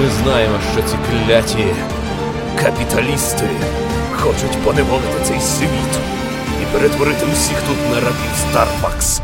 Ми знаємо, що ці кляті капіталісти хочуть поневолити цей світ і перетворити усіх тут на рабів Старбакс.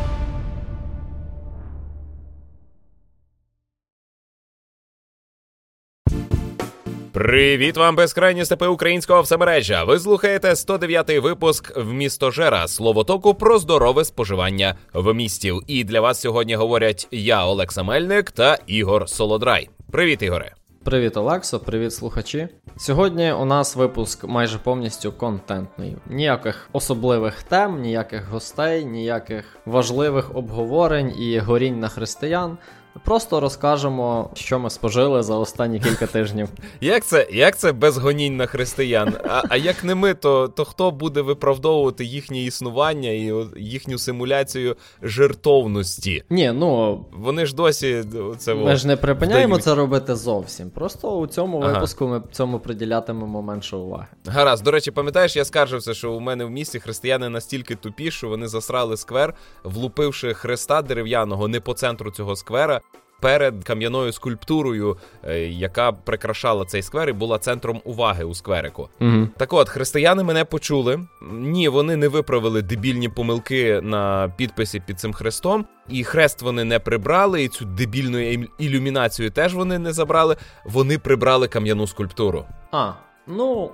Привіт вам, безкрайні степи українського всемережжя. Ви слухаєте 109-й випуск в місто Жера словотоку про здорове споживання в містів. І для вас сьогодні говорять я, Олекса Мельник та Ігор Солодрай. Привіт, Ігоре. Привіт, Олексо, привіт, слухачі. Сьогодні у нас випуск майже повністю контентний. Ніяких особливих тем, ніяких гостей, ніяких важливих обговорень і горінь на християн. Просто розкажемо, що ми спожили за останні кілька тижнів. Як це як це без гонінь на християн? А а як не ми, то то хто буде виправдовувати їхнє існування і їхню симуляцію жертовності? Ні, ну вони ж досі це ми ж не припиняємо вдають. це робити зовсім. Просто у цьому ага. випуску ми цьому приділятимемо менше уваги. Гаразд, до речі, пам'ятаєш, я скаржився, що у мене в місті християни настільки тупі, що вони засрали сквер, влупивши хреста дерев'яного не по центру цього сквера перед кам'яною скульптурою, е, яка прикрашала цей сквер і була центром уваги у скверику. Угу. Так от, християни мене почули. Ні, вони не виправили дебільні помилки на підписі під цим хрестом, і хрест вони не прибрали, і цю дебільну ілюмінацію теж вони не забрали. Вони прибрали кам'яну скульптуру. А, ну.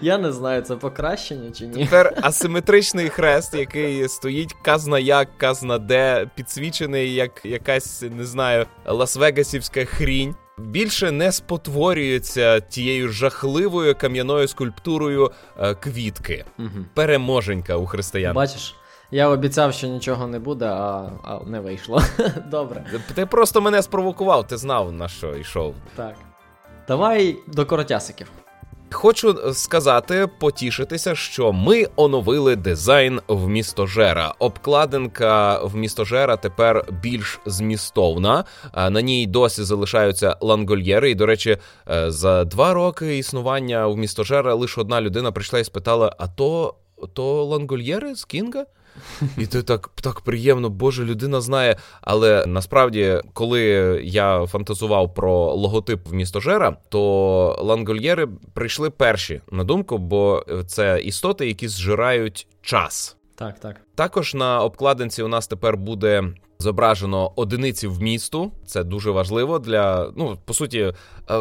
Я не знаю, це покращення чи ні. Тепер асиметричний хрест, який стоїть казна як, казна де, підсвічений як якась, не знаю, Лас-Вегасівська хрінь. Більше не спотворюється тією жахливою кам'яною скульптурою е, квітки. Угу. Переможенька у християн. Бачиш? Я обіцяв, що нічого не буде, а а не вийшло. Добре. Ти просто мене спровокував, ти знав на що йшов. Так. Давай до коротясиків. Хочу сказати, потішитися, що ми оновили дизайн в містожера. Обкладинка в містожера тепер більш змістовна. На ній досі залишаються лангольєри. І, до речі, е, за два роки існування в містожера лише одна людина прийшла і спитала: а то то лангольєри з Кінга? І ти так так приємно, Боже, людина знає. Але насправді, коли я фантазував про логотип в містожера, то лангольєри прийшли перші на думку, бо це істоти, які зжирають час. Так, так. Також на обкладинці у нас тепер буде. Зображено одиниці в місту, це дуже важливо для ну по суті,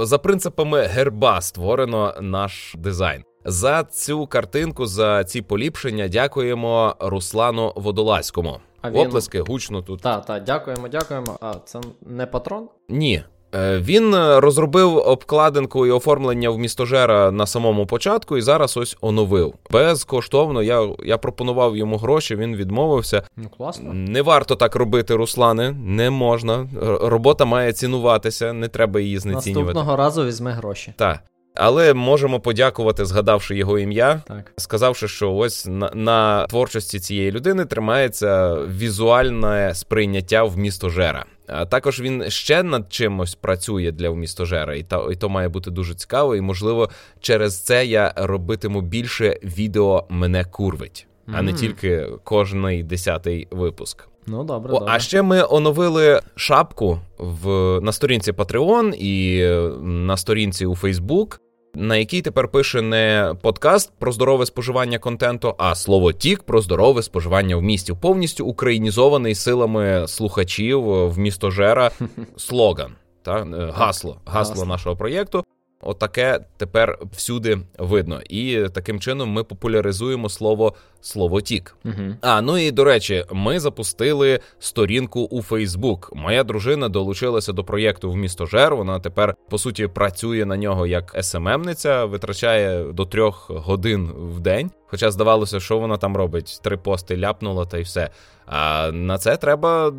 за принципами герба створено наш дизайн. За цю картинку, за ці поліпшення дякуємо Руслану Водолазькому. А він... Оплески гучно тут. Так, так, дякуємо, дякуємо. А це не патрон? Ні. Е, він розробив обкладинку і оформлення в містожера на самому початку, і зараз ось оновив. Безкоштовно. Я я пропонував йому гроші, він відмовився. Ну, класно. Не варто так робити, Руслане. Не можна. Робота має цінуватися, не треба її знецінювати. Наступного разу візьме гроші. Так. Але можемо подякувати, згадавши його ім'я, так сказавши, що ось на, на творчості цієї людини тримається візуальне сприйняття в містожера. А також він ще над чимось працює для вмістожера, і та і то має бути дуже цікаво. І можливо, через це я робитиму більше відео мене курвить, mm-hmm. а не тільки кожний десятий випуск. Ну добре, О, добре. А ще ми оновили шапку в на сторінці Patreon і на сторінці у Facebook на якій тепер пише не подкаст про здорове споживання контенту, а словотік про здорове споживання вмісту. Повністю українізований силами слухачів Вмістожера слоган. Та гасло, гасло, гасло нашого проєкту. Отаке тепер всюди видно, і таким чином ми популяризуємо слово словотік. Угу. А ну і до речі, ми запустили сторінку у Фейсбук. Моя дружина долучилася до проєкту Вмістожер. Вона тепер по суті працює на нього як СММниця, витрачає до трьох годин в день. Хоча здавалося, що вона там робить три пости ляпнула та й все. А на це треба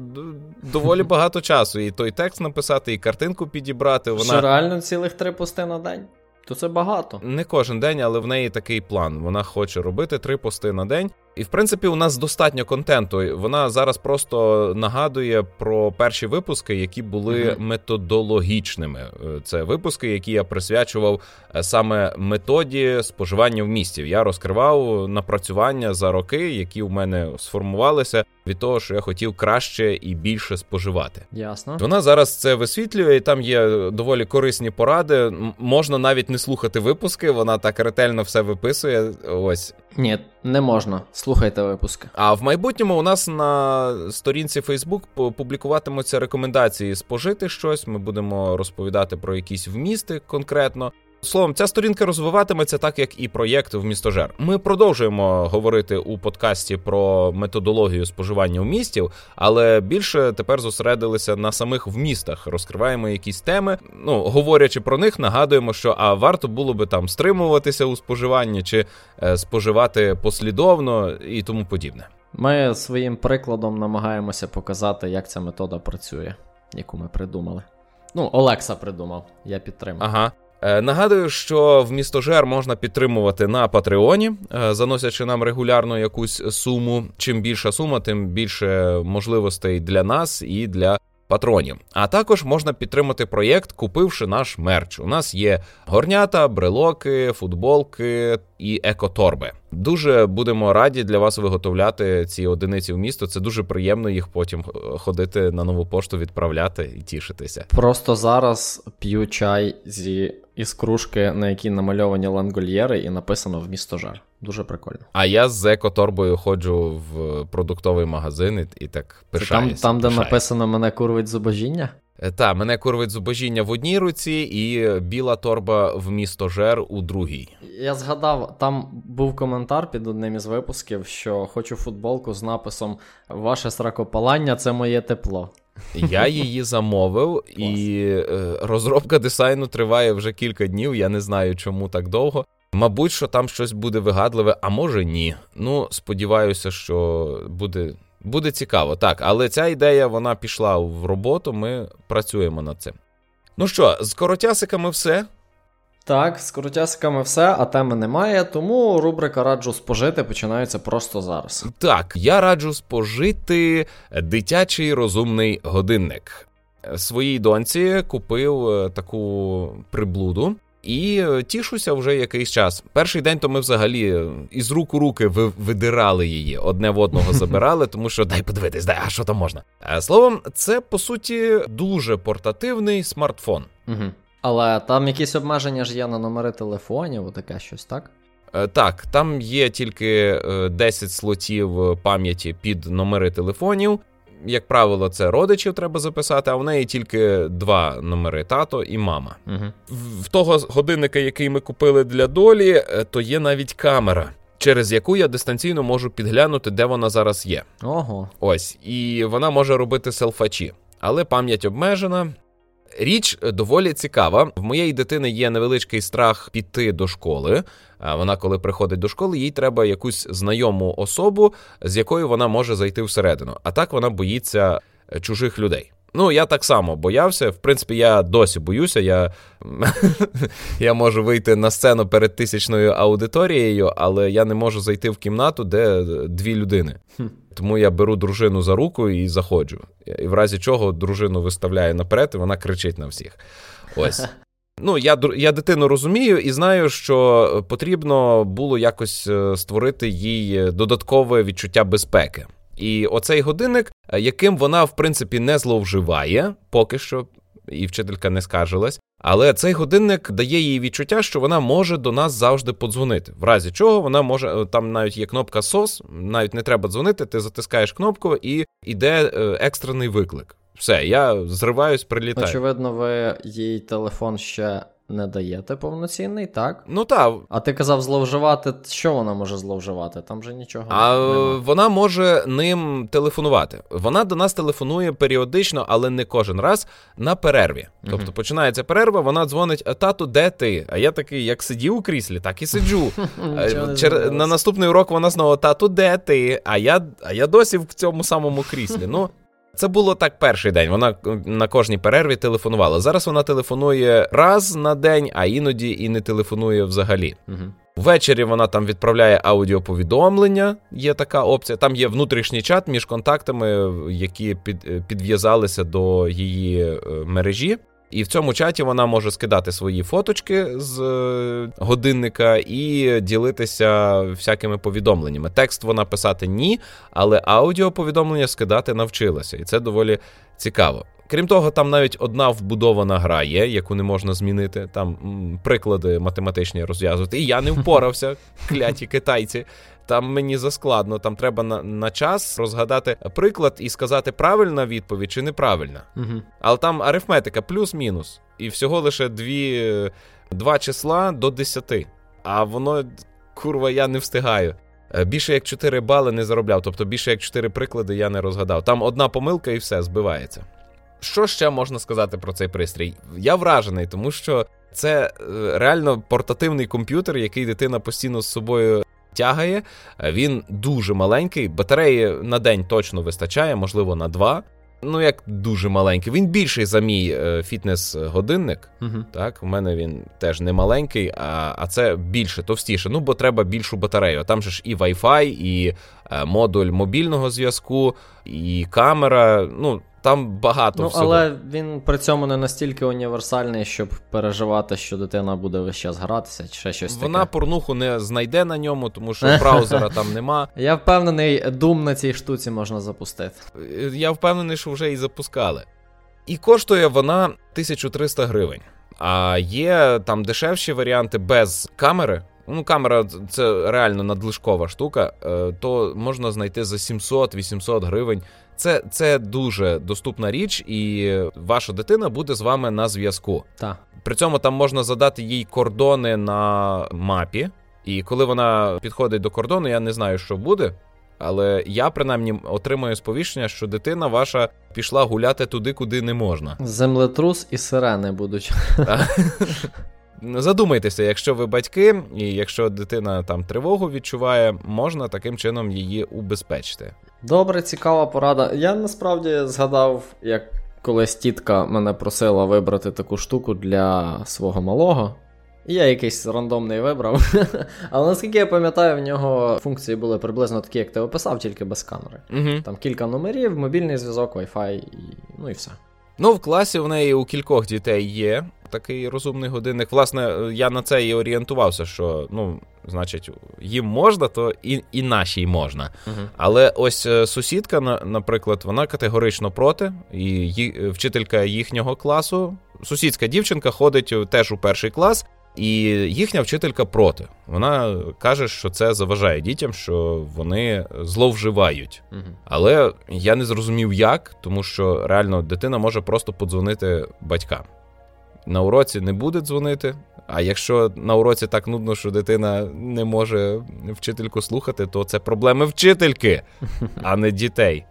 доволі багато часу. І той текст написати, і картинку підібрати. Вона Що реально цілих три пости на день. То це багато. Не кожен день, але в неї такий план. Вона хоче робити три пости на день. І в принципі, у нас достатньо контенту. Вона зараз просто нагадує про перші випуски, які були uh-huh. методологічними. Е, це випуски, які я присвячував е, саме методі споживання вмістів. Я розкривав напрацювання за роки, які у мене сформувалися від того, що я хотів краще і більше споживати. Ясно. Вона зараз це висвітлює, і там є доволі корисні поради. Можна навіть не слухати випуски. Вона так ретельно все виписує. Ось ні, не можна. Слухайте випуски. А в майбутньому у нас на сторінці Facebook публікуватимуться рекомендації спожити щось. Ми будемо розповідати про якісь вмісти конкретно. Словом, ця сторінка розвиватиметься так, як і проєкт в містожер. Ми продовжуємо говорити у подкасті про методологію споживання вмістів, але більше тепер зосередилися на самих вмістах. Розкриваємо якісь теми. Ну говорячи про них, нагадуємо, що а варто було би там стримуватися у споживанні чи е, споживати послідовно і тому подібне. Ми своїм прикладом намагаємося показати, як ця метода працює, яку ми придумали. Ну, Олекса придумав, я підтримую. Ага. Е, нагадую, що в містожер можна підтримувати на Патреоні, е, заносячи нам регулярно якусь суму. Чим більша сума, тим більше можливостей для нас і для патронів. А також можна підтримати проєкт, купивши наш мерч. У нас є горнята, брелоки, футболки і екоторби. Дуже будемо раді для вас виготовляти ці одиниці в місто. Це дуже приємно їх потім ходити на нову пошту, відправляти і тішитися. Просто зараз п'ю чай зі із кружки, на якій намальовані лангольєри, і написано в місто жар. Дуже прикольно. А я з екоторбою ходжу в продуктовий магазин і так пишаюся. Це там, там, де написано мене курвить зубожіння? Е, так, мене курвить зубожіння в одній руці, і біла торба в місто Жер у другій. Я згадав, там був коментар під одним із випусків, що хочу футболку з написом Ваше сракопалання це моє тепло. Я її замовив, і е, розробка дизайну триває вже кілька днів. Я не знаю, чому так довго. Мабуть, що там щось буде вигадливе, а може ні. Ну, сподіваюся, що буде буде цікаво. Так, але ця ідея вона пішла в роботу. Ми працюємо над цим. Ну що, з коротясиками все. Так, з коротясиками все, а теми немає, тому рубрика раджу спожити починається просто зараз. Так, я раджу спожити дитячий розумний годинник. Своїй доньці купив е, таку приблуду. І е, тішуся вже якийсь час. Перший день то ми взагалі е, із рук у руки видирали її, одне в одного забирали, тому що дай подивитись, дай, а що там можна. Словом, це по суті дуже портативний смартфон. Угу. Але там якісь обмеження ж є на номери телефонів, таке щось, так? Е, так, там є тільки 10 слотів пам'яті під номери телефонів. Як правило, це родичів треба записати, а в неї тільки два номери тато і мама. Угу. В того годинника, який ми купили для долі, е, то є навіть камера. Через яку я дистанційно можу підглянути, де вона зараз є. Ого. Ось. І вона може робити селфачі. Але пам'ять обмежена, Річ е, доволі цікава. В моєї дитини є невеличкий страх піти до школи. Вона, коли приходить до школи, їй треба якусь знайому особу, з якою вона може зайти всередину. А так вона боїться е, чужих людей. Ну, я так само боявся. В принципі, я досі боюся. Я я можу вийти на сцену перед тисячною аудиторією, але я не можу зайти в кімнату, де дві людини. Тому я беру дружину за руку і заходжу. І в разі чого дружину виставляю наперед, і вона кричить на всіх. Ось. Ну, я я дитину розумію і знаю, що потрібно було якось е, створити їй додаткове відчуття безпеки. І оцей годинник, е, яким вона, в принципі, не зловживає, поки що, і вчителька не скаржилась. Але цей годинник дає їй відчуття, що вона може до нас завжди подзвонити. В разі чого вона може е, там навіть є кнопка SOS, навіть не треба дзвонити, ти затискаєш кнопку і йде е, екстрений виклик. Все, я зриваюсь, прилітаю. Очевидно, ви їй телефон ще не даєте повноцінний, так? Ну так. А ти казав зловживати. Що вона може зловживати? Там же нічого. А нема. вона може ним телефонувати. Вона до нас телефонує періодично, але не кожен раз на перерві. Тобто угу. починається перерва, вона дзвонить: тату, де ти? А я такий, як сидів у кріслі, так і сиджу. Чер... На наступний урок вона знову тату, де ти? А я а я досі в цьому самому кріслі. Ну, це було так перший день. Вона на кожній перерві телефонувала. Зараз вона телефонує раз на день, а іноді і не телефонує взагалі. Угу. Ввечері вона там відправляє аудіоповідомлення, є така опція. Там є внутрішній чат між контактами, які під, підв'язалися до її е, мережі. І в цьому чаті вона може скидати свої фоточки з е, годинника і ділитися всякими повідомленнями. Текст вона писати ні, але аудіоповідомлення скидати навчилася, і це доволі цікаво. Крім того, там навіть одна вбудована гра є, яку не можна змінити. Там приклади математичні розв'язувати. І я не впорався, кляті китайці. Там мені заскладно, там треба на на час розгадати приклад і сказати, правильна відповідь чи неправильна. Угу. Але там арифметика плюс-мінус. І всього лише дві, два числа до десяти. А воно, курва, я не встигаю. Е, більше як 4 бали не заробляв, тобто більше як 4 приклади я не розгадав. Там одна помилка і все збивається. Що ще можна сказати про цей пристрій? Я вражений, тому що це е, реально портативний комп'ютер, який дитина постійно з собою тягає. Він дуже маленький, батареї на день точно вистачає, можливо, на два. Ну, як дуже маленький. Він більший за мій е, фітнес-годинник. Угу. Так, у мене він теж не маленький, а а це більше, товстіше. Ну, бо треба більшу батарею. Там же ж і Wi-Fi, і е, модуль мобільного зв'язку, і камера. Ну, там багато ну, всього. Але він при цьому не настільки універсальний, щоб переживати, що дитина буде весь час гратися, чи ще щось Вона таке. порнуху не знайде на ньому, тому що браузера там нема. Я впевнений, Doom на цій штуці можна запустити. Я впевнений, що вже і запускали. І коштує вона 1300 гривень. А є там дешевші варіанти без камери. Ну, камера це реально надлишкова штука, е, то можна знайти за 700-800 гривень. Це це дуже доступна річ, і ваша дитина буде з вами на зв'язку. Так. При цьому там можна задати їй кордони на мапі. І коли вона підходить до кордону, я не знаю, що буде. Але я принаймні отримую сповіщення, що дитина ваша пішла гуляти туди, куди не можна. Землетрус і сирени будуть. Задумайтеся, якщо ви батьки, і якщо дитина там тривогу відчуває, можна таким чином її убезпечити. Добре, цікава порада. Я насправді згадав, як колись тітка мене просила вибрати таку штуку для свого малого. І я якийсь рандомний вибрав. Але наскільки я пам'ятаю, в нього функції були приблизно такі, як ти описав, тільки без камери. Угу. Там кілька номерів, мобільний зв'язок, Wi-Fi, і... ну і все. Ну, в класі в неї у кількох дітей є такий розумний годинник. Власне, я на це і орієнтувався, що ну, значить, їм можна, то і і нашій можна. Угу. Але ось е, сусідка, наприклад, вона категорично проти, і ї, вчителька їхнього класу, сусідська дівчинка ходить теж у перший клас. І їхня вчителька проти. Вона каже, що це заважає дітям, що вони зловживають. Угу. Але я не зрозумів, як, тому що реально дитина може просто подзвонити батькам. На уроці не буде дзвонити. А якщо на уроці так нудно, що дитина не може вчительку слухати, то це проблеми вчительки, а не дітей.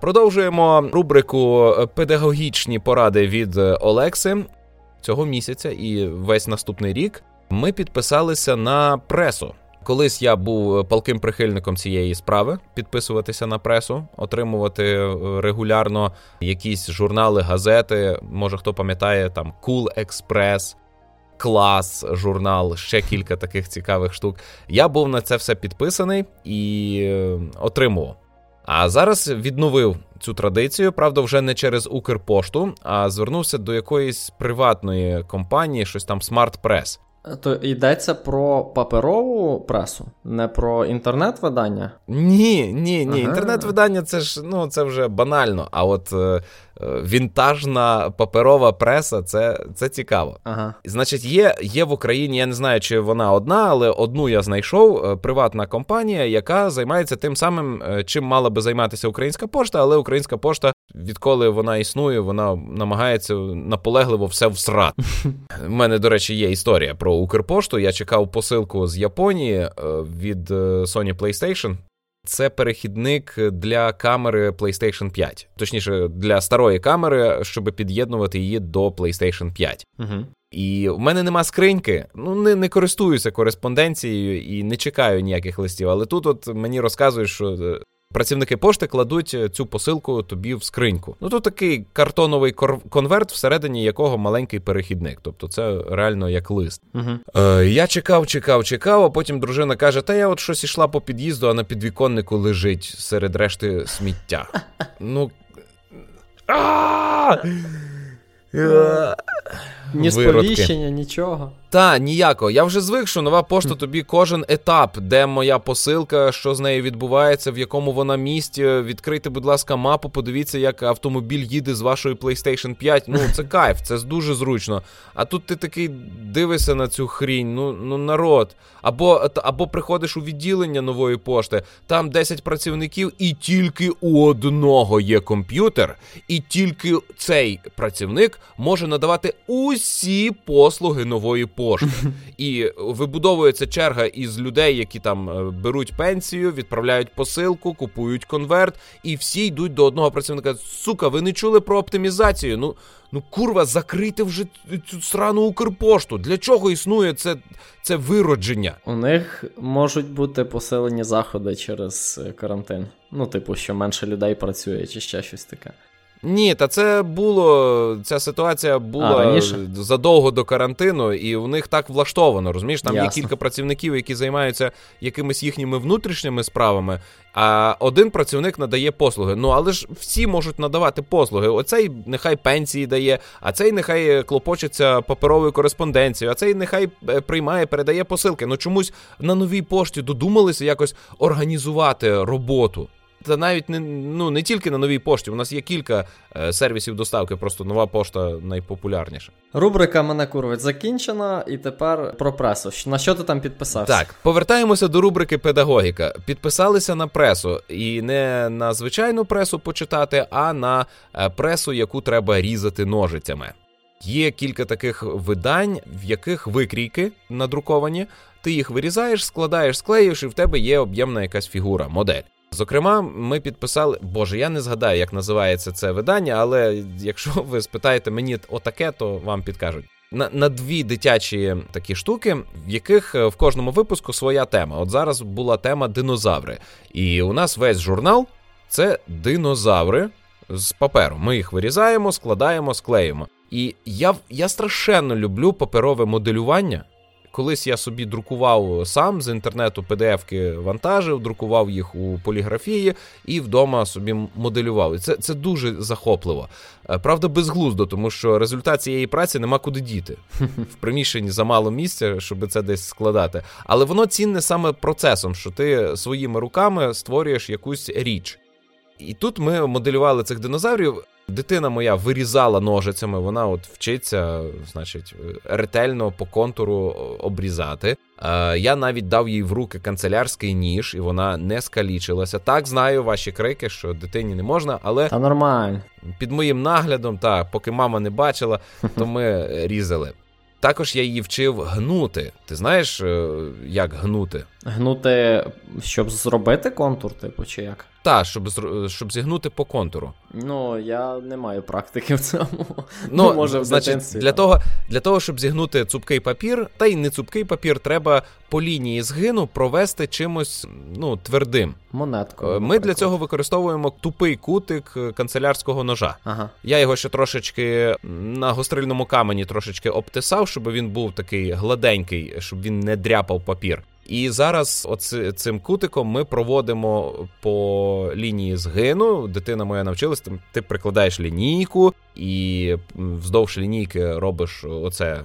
Продовжуємо рубрику Педагогічні поради від Олекси. Цього місяця і весь наступний рік ми підписалися на пресу. Колись я був палким прихильником цієї справи підписуватися на пресу, отримувати регулярно якісь журнали, газети. Може хто пам'ятає там Cool Express, клас, журнал, ще кілька таких цікавих штук. Я був на це все підписаний і отримував. А зараз відновив цю традицію, правда, вже не через Укрпошту, а звернувся до якоїсь приватної компанії, щось там Smart Press. То йдеться про паперову пресу, не про інтернет-видання? Ні, ні, ні. Ага. Інтернет-видання це ж ну це вже банально. А от е, вінтажна паперова преса це це цікаво. Ага. Значить, є є в Україні, я не знаю, чи вона одна, але одну я знайшов. Приватна компанія, яка займається тим самим, чим мала би займатися Українська пошта, але Українська пошта, відколи вона існує, вона намагається наполегливо все всрати. У мене, до речі, є історія про Укрпошту. Я чекав посилку з Японії від Sony PlayStation. Це перехідник для камери PlayStation 5, точніше, для старої камери, щоб під'єднувати її до PlayStation 5. Угу. І в мене нема скриньки, ну не не користуюся кореспонденцією і не чекаю ніяких листів. Але тут от мені розказують, що Працівники пошти кладуть е, цю посилку тобі в скриньку. Ну тут такий картоновий конверт, всередині якого маленький перехідник. Тобто це реально як лист. Угу. Е, Я чекав, чекав, чекав. А потім дружина каже: Та я от щось ішла по під'їзду, а на підвіконнику лежить серед решти сміття. Ну. Ні сповіщення, нічого. Та, ніякого. Я вже звик, що нова пошта тобі кожен етап, де моя посилка, що з нею відбувається, в якому вона місті. Відкрийте, будь ласка, мапу, подивіться, як автомобіль їде з вашої PlayStation 5. Ну, це кайф, це дуже зручно. А тут ти такий дивишся на цю хрінь, ну ну народ. Або або приходиш у відділення нової пошти, там 10 працівників, і тільки у одного є комп'ютер, і тільки цей працівник може надавати усі послуги нової пошти пошти. І вибудовується черга із людей, які там е, беруть пенсію, відправляють посилку, купують конверт, і всі йдуть до одного працівника. Сука, ви не чули про оптимізацію? Ну ну курва, закрийте вже цю срану Укрпошту. Для чого існує це це виродження? У них можуть бути посилені заходи через е, карантин. Ну, типу, що менше людей працює, чи ще щось таке. Ні, та це було. Ця ситуація була а, задовго до карантину, і у них так влаштовано. Розумієш, там Ясно. є кілька працівників, які займаються якимись їхніми внутрішніми справами. А один працівник надає послуги. Ну але ж всі можуть надавати послуги. Оцей нехай пенсії дає, а цей нехай клопочеться паперовою кореспонденцією, а цей нехай е, приймає, передає посилки. Ну чомусь на новій пошті додумалися якось організувати роботу. Та навіть не ну не тільки на новій пошті. У нас є кілька е, сервісів доставки, просто нова пошта найпопулярніша. Рубрика мене курвить закінчена, і тепер про пресу. На що ти там підписався? Так, повертаємося до рубрики Педагогіка. Підписалися на пресу, і не на звичайну пресу почитати, а на е, пресу, яку треба різати ножицями. Є кілька таких видань, в яких викрійки надруковані. Ти їх вирізаєш, складаєш, склеїш, і в тебе є об'ємна якась фігура, модель. Зокрема, ми підписали, боже, я не згадаю, як називається це видання, але якщо ви спитаєте мені отаке, то вам підкажуть. На на дві дитячі такі штуки, в яких е, в кожному випуску своя тема. От зараз була тема динозаври. І у нас весь журнал це динозаври з паперу. Ми їх вирізаємо, складаємо, склеїмо. І я я страшенно люблю паперове моделювання. Колись я собі друкував сам з інтернету PDF-ки вантажив, друкував їх у поліграфії і вдома собі моделював. І це це дуже захопливо. Е, правда, безглуздо, тому що результат цієї праці нема куди діти. В приміщенні замало місця, щоб це десь складати. Але воно цінне саме процесом, що ти своїми руками створюєш якусь річ. І тут ми моделювали цих динозаврів. Дитина моя вирізала ножицями, вона от вчиться, значить, ретельно по контуру обрізати. Е, Я навіть дав їй в руки канцелярський ніж, і вона не скалічилася. Так, знаю ваші крики, що дитині не можна, але Та нормально. під моїм наглядом, так, поки мама не бачила, то ми різали. Також я її вчив гнути. Ти знаєш, е, як гнути? Гнути, щоб зробити контур, типу, чи як? Так, щоб щоб зігнути по контуру. Ну, я не маю практики в цьому. Ну, ну може, в значить, Для того, для того, щоб зігнути цупкий папір, та й не цупкий папір, треба по лінії згину провести чимось ну, твердим. Монеткою. Е, ми для цього використовуємо тупий кутик е, канцелярського ножа. Ага. Я його ще трошечки на гострильному камені трошечки обтисав, щоб він був такий гладенький, щоб він не дряпав папір. І зараз оці, цим кутиком ми проводимо по лінії згину. Дитина моя навчилась, ти прикладаєш лінійку і вздовж лінійки робиш оце.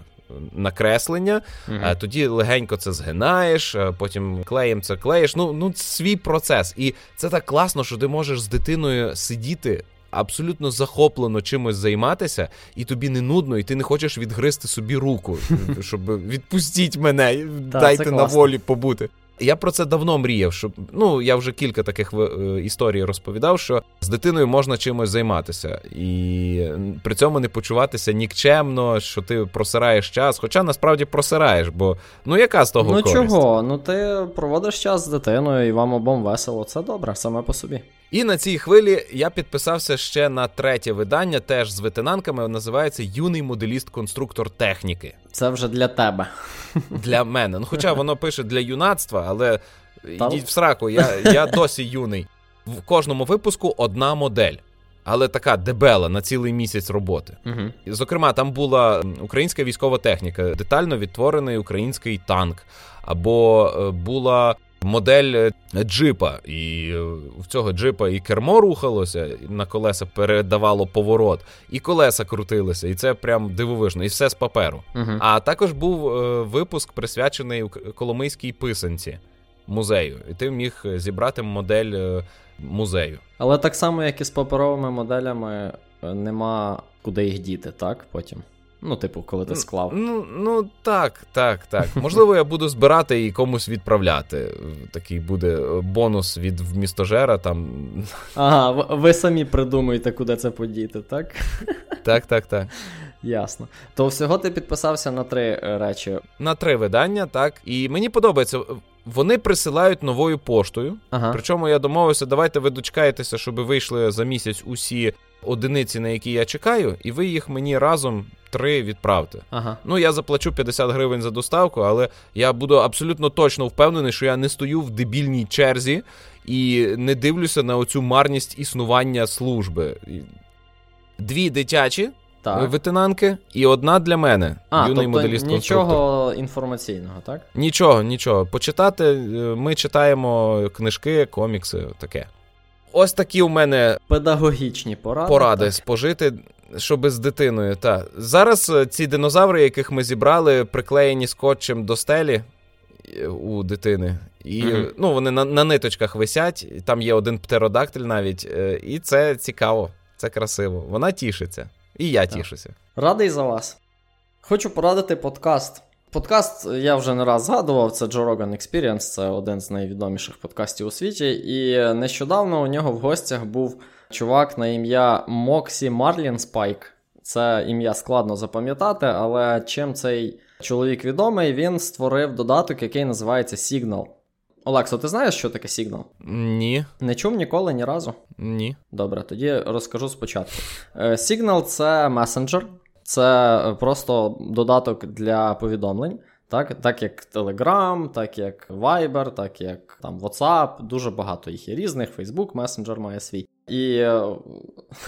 Накреслення, а тоді легенько це згинаєш, потім клеєм це клеїш. Ну ну свій процес. І це так класно, що ти можеш з дитиною сидіти абсолютно захоплено чимось займатися, і тобі не нудно, і ти не хочеш відгризти собі руку, щоб відпустіть мене, дайте на волі побути. Я про це давно мріяв. Щоб ну я вже кілька таких е, історій розповідав, що з дитиною можна чимось займатися, і при цьому не почуватися нікчемно, що ти просираєш час. Хоча насправді просираєш, бо ну яка з того ну користь? чого? Ну ти проводиш час з дитиною, і вам обом весело. Це добре, саме по собі. І на цій хвилі я підписався ще на третє видання, теж з ветенанками. Називається Юний моделіст-конструктор техніки. Це вже для тебе. Для мене. Ну, хоча воно пише для юнацтва, але Та... йдіть в сраку, я, я досі юний. в кожному випуску одна модель. Але така дебела на цілий місяць роботи. Угу. Зокрема, там була українська військова техніка, детально відтворений український танк, або е, була модель е, джипа, і е, в цього джипа і кермо рухалося, і на колеса передавало поворот, і колеса крутилися, і це прям дивовижно, і все з паперу. Угу. А також був випуск присвячений Коломийській писанці музею, і ти міг зібрати модель музею. Але так само, як і з паперовими моделями, нема куди їх діти, так? Потім. Ну, типу, коли ти склав. Ну ну так, так, так. Можливо, я буду збирати і комусь відправляти. Такий буде бонус від вмістожера. там. Ага, ви самі придумуєте, куди це подіти, так? Так, так, так. Ясно. То всього ти підписався на три е, речі. На три видання, так. І мені подобається. Вони присилають новою поштою. Ага. Причому я домовився, давайте ви дочекаєтеся, щоб вийшли за місяць усі одиниці, на які я чекаю, і ви їх мені разом три відправте. Ага. Ну, я заплачу 50 гривень за доставку, але я буду абсолютно точно впевнений, що я не стою в дебільній черзі і не дивлюся на оцю марність існування служби. Дві дитячі. Так. Ветенанки і одна для мене. А, юний тобто моделіст Нічого інформаційного, так? Нічого, нічого. Почитати е, ми читаємо книжки, комікси, таке. Ось такі у мене педагогічні поради. Поради так. спожити, щоб з дитиною. Та. Зараз е, ці динозаври, яких ми зібрали, приклеєні скотчем до стелі е, у дитини. І mm ну, вони на, на ниточках висять, там є один птеродактиль навіть. І це цікаво, це красиво. Вона тішиться. І я так. тішуся. Радий за вас. Хочу порадити подкаст. Подкаст я вже не раз згадував, це Joe Rogan Experience, це один з найвідоміших подкастів у світі. І нещодавно у нього в гостях був чувак на ім'я Моксі Марлін Спайк. Це ім'я складно запам'ятати, але чим цей чоловік відомий, він створив додаток, який називається Signal. Олексо, ти знаєш, що таке Signal? Ні. Не чув ніколи ні разу? Ні. Добре, тоді розкажу спочатку. Е, Signal це месенджер, це просто додаток для повідомлень. Так так як Telegram, так як Viber, так як там WhatsApp, дуже багато їх є різних, Facebook Messenger має свій. І е,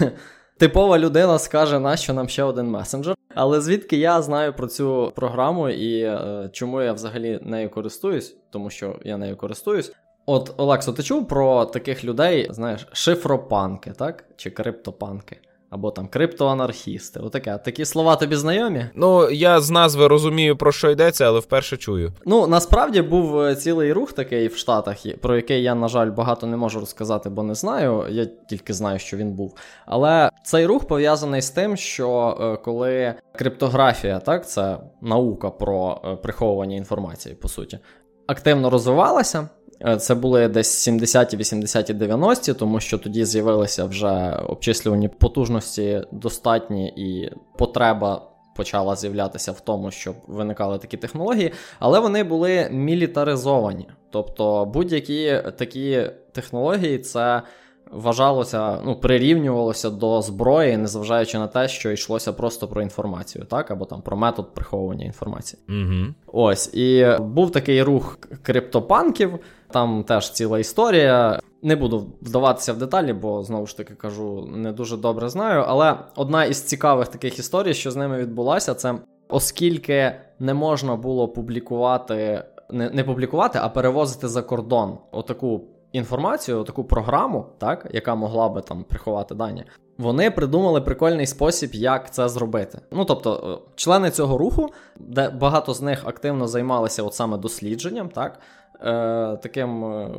типова людина скаже, нащо нам ще один месенджер. Але звідки я знаю про цю програму і е, чому я взагалі нею користуюсь, тому що я нею користуюсь. От, Олексо, ти чув про таких людей, знаєш, шифропанки, так? Чи криптопанки? Або там криптоанархісти. Отаке. Такі слова тобі знайомі? Ну, я з назви розумію, про що йдеться, але вперше чую. Ну, насправді був е, цілий рух такий в Штатах, про який я, на жаль, багато не можу розказати, бо не знаю. Я тільки знаю, що він був. Але цей рух пов'язаний з тим, що е, коли криптографія, так, це наука про е, приховування інформації, по суті, активно розвивалася. Е, це були десь 70-ті, 80-ті, 90-ті, тому що тоді з'явилися вже обчислювані потужності достатні і потреба. Почала з'являтися в тому, щоб виникали такі технології, але вони були мілітаризовані. Тобто будь-які такі технології це вважалося, ну, прирівнювалося до зброї, незважаючи на те, що йшлося просто про інформацію, так, або там про метод приховування інформації. Угу. Ось, і був такий рух криптопанків, там теж ціла історія. Не буду вдаватися в деталі, бо знову ж таки кажу, не дуже добре знаю. Але одна із цікавих таких історій, що з ними відбулася, це оскільки не можна було публікувати, не, не публікувати, а перевозити за кордон отаку інформацію, таку програму, так, яка могла би там приховати дані, вони придумали прикольний спосіб, як це зробити. Ну тобто, е, члени цього руху, де багато з них активно займалися от саме дослідженням, так, е, таким, е,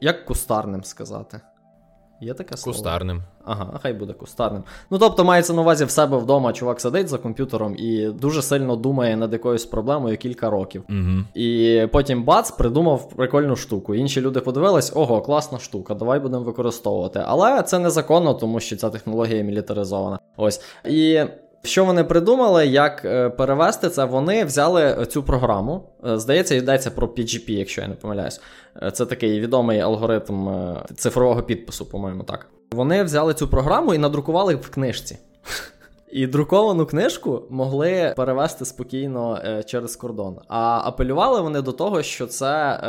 як кустарним сказати. Є таке слово? Кустарним. Ага, хай буде кустарним. Ну тобто мається на увазі в себе вдома чувак сидить за комп'ютером і дуже сильно думає над якоюсь проблемою кілька років. Угу. І потім бац придумав прикольну штуку. Інші люди подивились, ого, класна штука, давай будемо використовувати. Але це незаконно, тому що ця технологія мілітаризована. Ось. І що вони придумали, як е, перевести це? Вони взяли цю програму. Е, здається, йдеться про PGP, якщо я не помиляюсь. Е, це такий відомий алгоритм цифрового підпису, по-моєму, так. Вони взяли цю програму і надрукували в книжці. І друковану книжку могли перевести спокійно через кордон. А апелювали вони до того, що це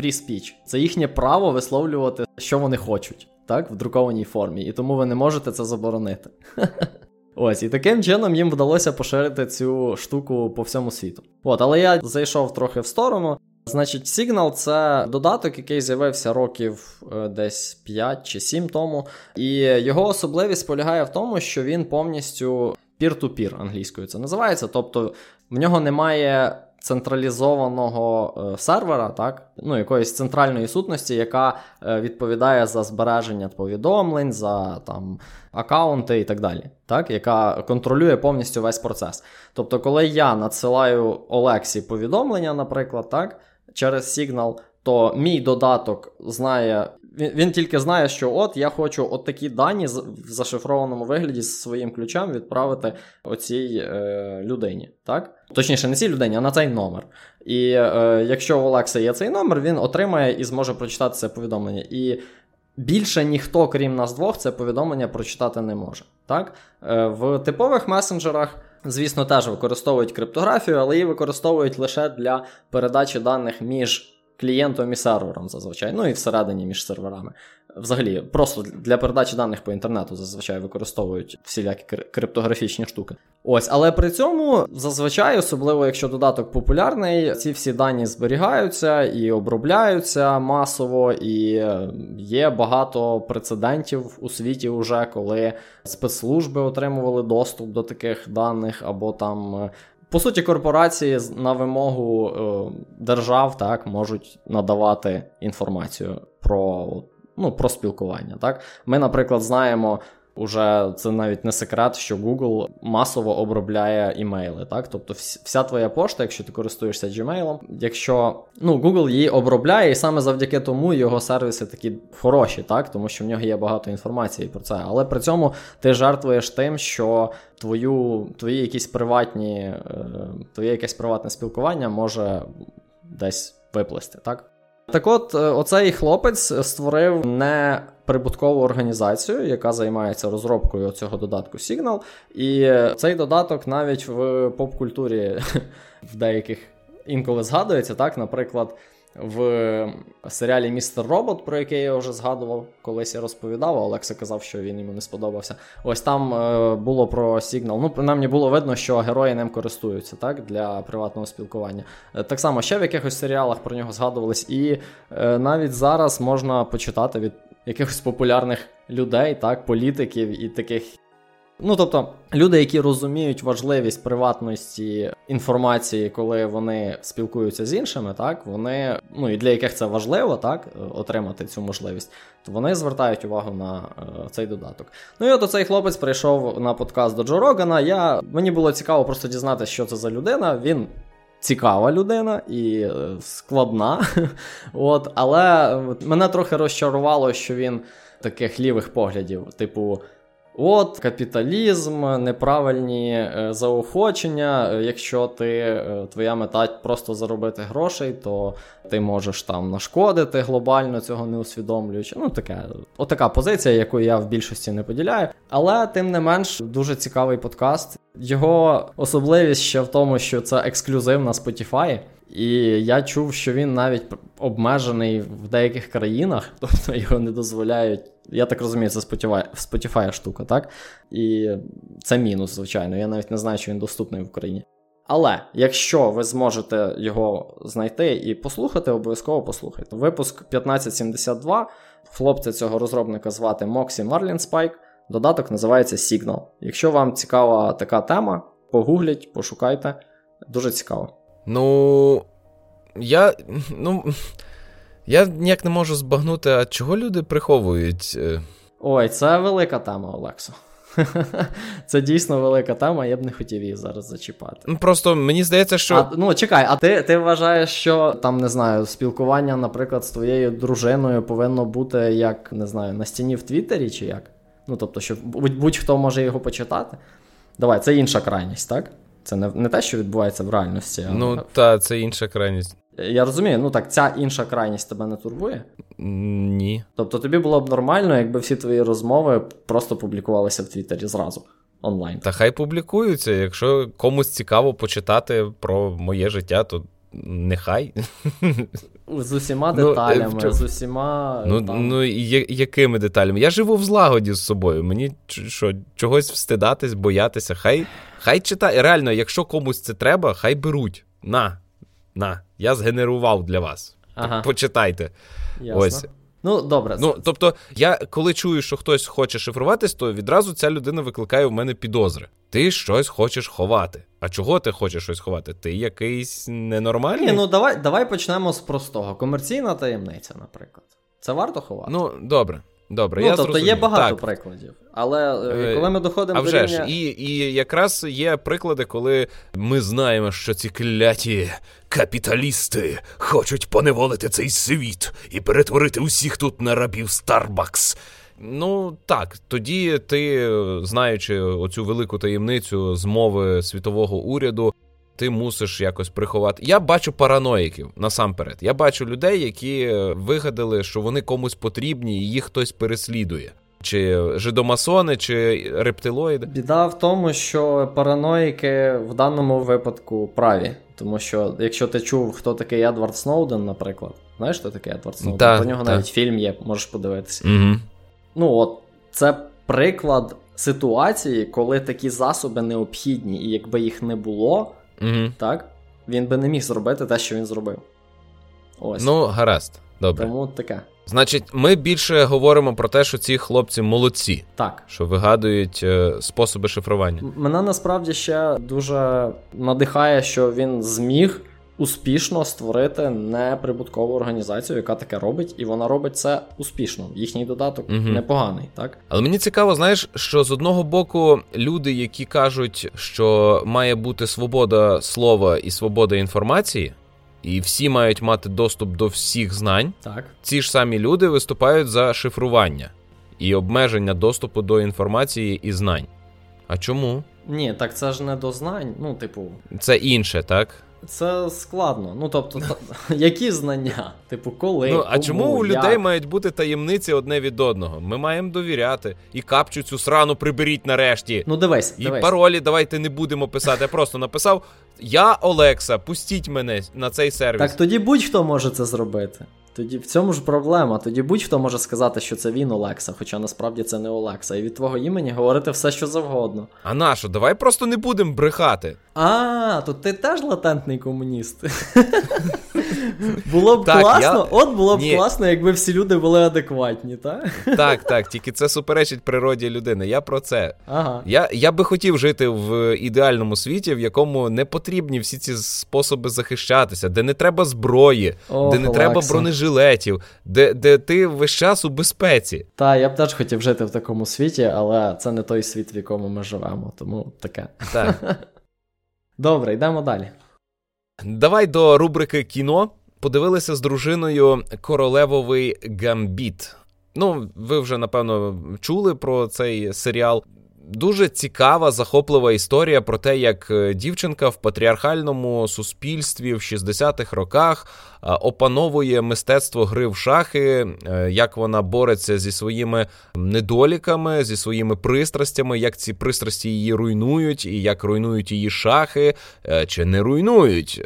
free speech. Це їхнє право висловлювати, що вони хочуть, так, в друкованій формі. І тому ви не можете це заборонити. Ось, і таким чином їм вдалося поширити цю штуку по всьому світу. От, але я зайшов трохи в сторону. Значить, Signal це додаток, який з'явився років е, десь 5 чи 7 тому. І його особливість полягає в тому, що він повністю peer-to-peer англійською це називається. Тобто в нього немає централізованого е, сервера, так, ну, якоїсь центральної сутності, яка е, відповідає за збереження повідомлень, за там аккаунти і так далі, так, яка контролює повністю весь процес. Тобто, коли я надсилаю Олексі повідомлення, наприклад, так через Signal, то мій додаток знає. Він він тільки знає, що от я хочу от такі дані в зашифрованому вигляді з своїм ключем відправити оцій е, людині. так? Точніше, не цій людині, а на цей номер. І е, якщо у Олекса є цей номер, він отримає і зможе прочитати це повідомлення. І більше ніхто, крім нас двох, це повідомлення прочитати не може. Так? Е, В типових месенджерах. Звісно, теж використовують криптографію, але її використовують лише для передачі даних між клієнтом і сервером зазвичай, ну і всередині між серверами. Взагалі, просто для передачі даних по інтернету зазвичай використовують всілякі криптографічні штуки. Ось, але при цьому зазвичай, особливо якщо додаток популярний, ці всі дані зберігаються і обробляються масово, і е, є багато прецедентів у світі, вже коли спецслужби отримували доступ до таких даних, або там е, по суті, корпорації на вимогу е, держав так, можуть надавати інформацію про ну, про спілкування. Так? Ми, наприклад, знаємо Уже це навіть не секрет, що Google масово обробляє імейли. Так, тобто, вся твоя пошта, якщо ти користуєшся Gmail, якщо ну Google її обробляє, і саме завдяки тому його сервіси такі хороші, так тому що в нього є багато інформації про це. Але при цьому ти жертвуєш тим, що твою твої якісь приватні, е, твоє якесь приватне спілкування може десь виплисти, так. Так от, е, оцей хлопець створив не прибуткову організацію, яка займається розробкою цього додатку Signal. І цей додаток навіть в поп-культурі в деяких інколи згадується, так, наприклад в серіалі Містер Робот, про який я вже згадував, колись я розповідав, Олекса казав, що він йому не сподобався. Ось там е, було про Сігнал. Ну, принаймні було видно, що герої ним користуються так, для приватного спілкування. Е, так само ще в якихось серіалах про нього згадувались, і е, навіть зараз можна почитати від якихось популярних людей, так, політиків і таких Ну тобто, люди, які розуміють важливість приватності інформації, коли вони спілкуються з іншими, так вони ну і для яких це важливо, так отримати цю можливість, то вони звертають увагу на е, цей додаток. Ну і от цей хлопець прийшов на подкаст до Джо Рогана. Я мені було цікаво просто дізнатися, що це за людина. Він. Цікава людина і е, складна. От, Але мене трохи розчарувало, що він таких лівих поглядів, типу, От, капіталізм, неправильні е, заохочення. Е, якщо ти е, твоя мета просто заробити грошей, то ти можеш там нашкодити глобально, цього не усвідомлюючи. Ну, таке, отака позиція, яку я в більшості не поділяю. Але тим не менш дуже цікавий подкаст. Його особливість ще в тому, що це ексклюзив на Spotify. І я чув, що він навіть обмежений в деяких країнах, тобто його не дозволяють. Я так розумію, це Spotify, Spotify штука, так? І це мінус, звичайно. Я навіть не знаю, що він доступний в Україні. Але якщо ви зможете його знайти і послухати, обов'язково послухайте. Випуск 1572. Хлопця цього розробника звати Моксі Марлінспайк. Додаток називається Signal. Якщо вам цікава така тема, погугліть, пошукайте. Дуже цікаво. Ну. Я. Ну. Я ніяк не можу збагнути, а чого люди приховують. Е? Ой, це велика тема, Олексо. Це дійсно велика тема, я б не хотів її зараз зачіпати. Ну Просто мені здається, що. А, Ну, чекай, а ти ти вважаєш, що там, не знаю, спілкування, наприклад, з твоєю дружиною повинно бути як, не знаю, на стіні в Твіттері чи як? Ну, тобто, що будь-хто може його почитати. Давай, це інша крайність, так? Це не не те, що відбувається в реальності. А... Ну, та, це інша крайність. Я розумію, ну так, ця інша крайність тебе не турбує? Ні. Тобто тобі було б нормально, якби всі твої розмови просто публікувалися в Твіттері зразу. онлайн. Та хай публікуються. Якщо комусь цікаво почитати про моє життя, то нехай. З усіма ну, деталями, ну, з усіма. Ну, там... ну я, якими деталями? Я живу в злагоді з собою. Мені що, чогось встидатись, боятися. Хай хай читає. Реально, якщо комусь це треба, хай беруть. На, на, я згенерував для вас. Ага. Почитайте. Ясно. Ось. Ну, добре. Ну, тобто, я коли чую, що хтось хоче шифруватись, то відразу ця людина викликає в мене підозри. Ти щось хочеш ховати. А чого ти хочеш щось ховати? Ти якийсь ненормальний? Ні, ну давай давай почнемо з простого. Комерційна таємниця, наприклад. Це варто ховати? Ну, добре. Добре, ну, я тобто зрозумів. є багато так. прикладів. Але е, коли ми доходимо а до рівня... ж, і, і якраз є приклади, коли ми знаємо, що ці кляті капіталісти хочуть поневолити цей світ і перетворити усіх тут на рабів Старбакс. Ну так, тоді ти, знаючи оцю велику таємницю змови світового уряду, ти мусиш якось приховати. Я бачу параноїків насамперед. Я бачу людей, які вигадали, що вони комусь потрібні, і їх хтось переслідує. Чи жидомасони, чи рептилоїди. Біда в тому, що параноїки в даному випадку праві. Тому що, якщо ти чув, хто такий Едвард Сноуден, наприклад, знаєш, хто такий Едвард Сноуден? Та, Про нього та. навіть фільм є, можеш подивитися. Угу. Ну от, це приклад ситуації, коли такі засоби необхідні, і якби їх не було, угу. так, він би не міг зробити те, що він зробив. Ось. Ну, гаразд. Добре. Тому таке. Значить, ми більше говоримо про те, що ці хлопці молодці, так що вигадують е, способи шифрування. Мене насправді ще дуже надихає, що він зміг успішно створити неприбуткову організацію, яка таке робить, і вона робить це успішно. Їхній додаток угу. непоганий, так але мені цікаво, знаєш, що з одного боку люди, які кажуть, що має бути свобода слова і свобода інформації. І всі мають мати доступ до всіх знань. Так. Ці ж самі люди виступають за шифрування і обмеження доступу до інформації і знань. А чому? Ні, так це ж не до знань. Ну, типу, це інше, так? Це складно. Ну тобто, які знання? Типу, коли? Ну, а кому, чому у як? людей мають бути таємниці одне від одного? Ми маємо довіряти. І капчу цю срану приберіть нарешті. Ну, дивись. І дивись. паролі давайте не будемо писати. Я просто написав: Я Олекса, пустіть мене на цей сервіс. Так тоді будь-хто може це зробити. Тоді в цьому ж проблема. Тоді будь-хто може сказати, що це він Олекса, хоча насправді це не Олекса. І від твого імені говорити все, що завгодно. А нащо? Давай просто не будемо брехати. А, то ти теж латентний комуніст. Було б Так, класно, я- от було б Ні. класно, якби всі люди були адекватні, так? Так, так, тільки це суперечить природі людини. Я про це. Ага. Я, я би хотів жити в ідеальному світі, в якому не потрібні всі ці способи захищатися, де не треба зброї, Ох, де не треба бронежилетів, де, де ти весь час у безпеці. Та, я б теж хотів жити в такому світі, але це не той світ, в якому ми живемо, тому таке. Так. Добре, йдемо далі. Давай до рубрики кіно. Подивилися з дружиною Королевовий Гамбіт. Ну, ви вже напевно чули про цей серіал. Дуже цікава, захоплива історія про те, як е, дівчинка в патріархальному суспільстві в 60-х роках е, опановує мистецтво гри в шахи, е, як вона бореться зі своїми недоліками, зі своїми пристрастями, як ці пристрасті її руйнують, і як руйнують її шахи, чи не руйнують.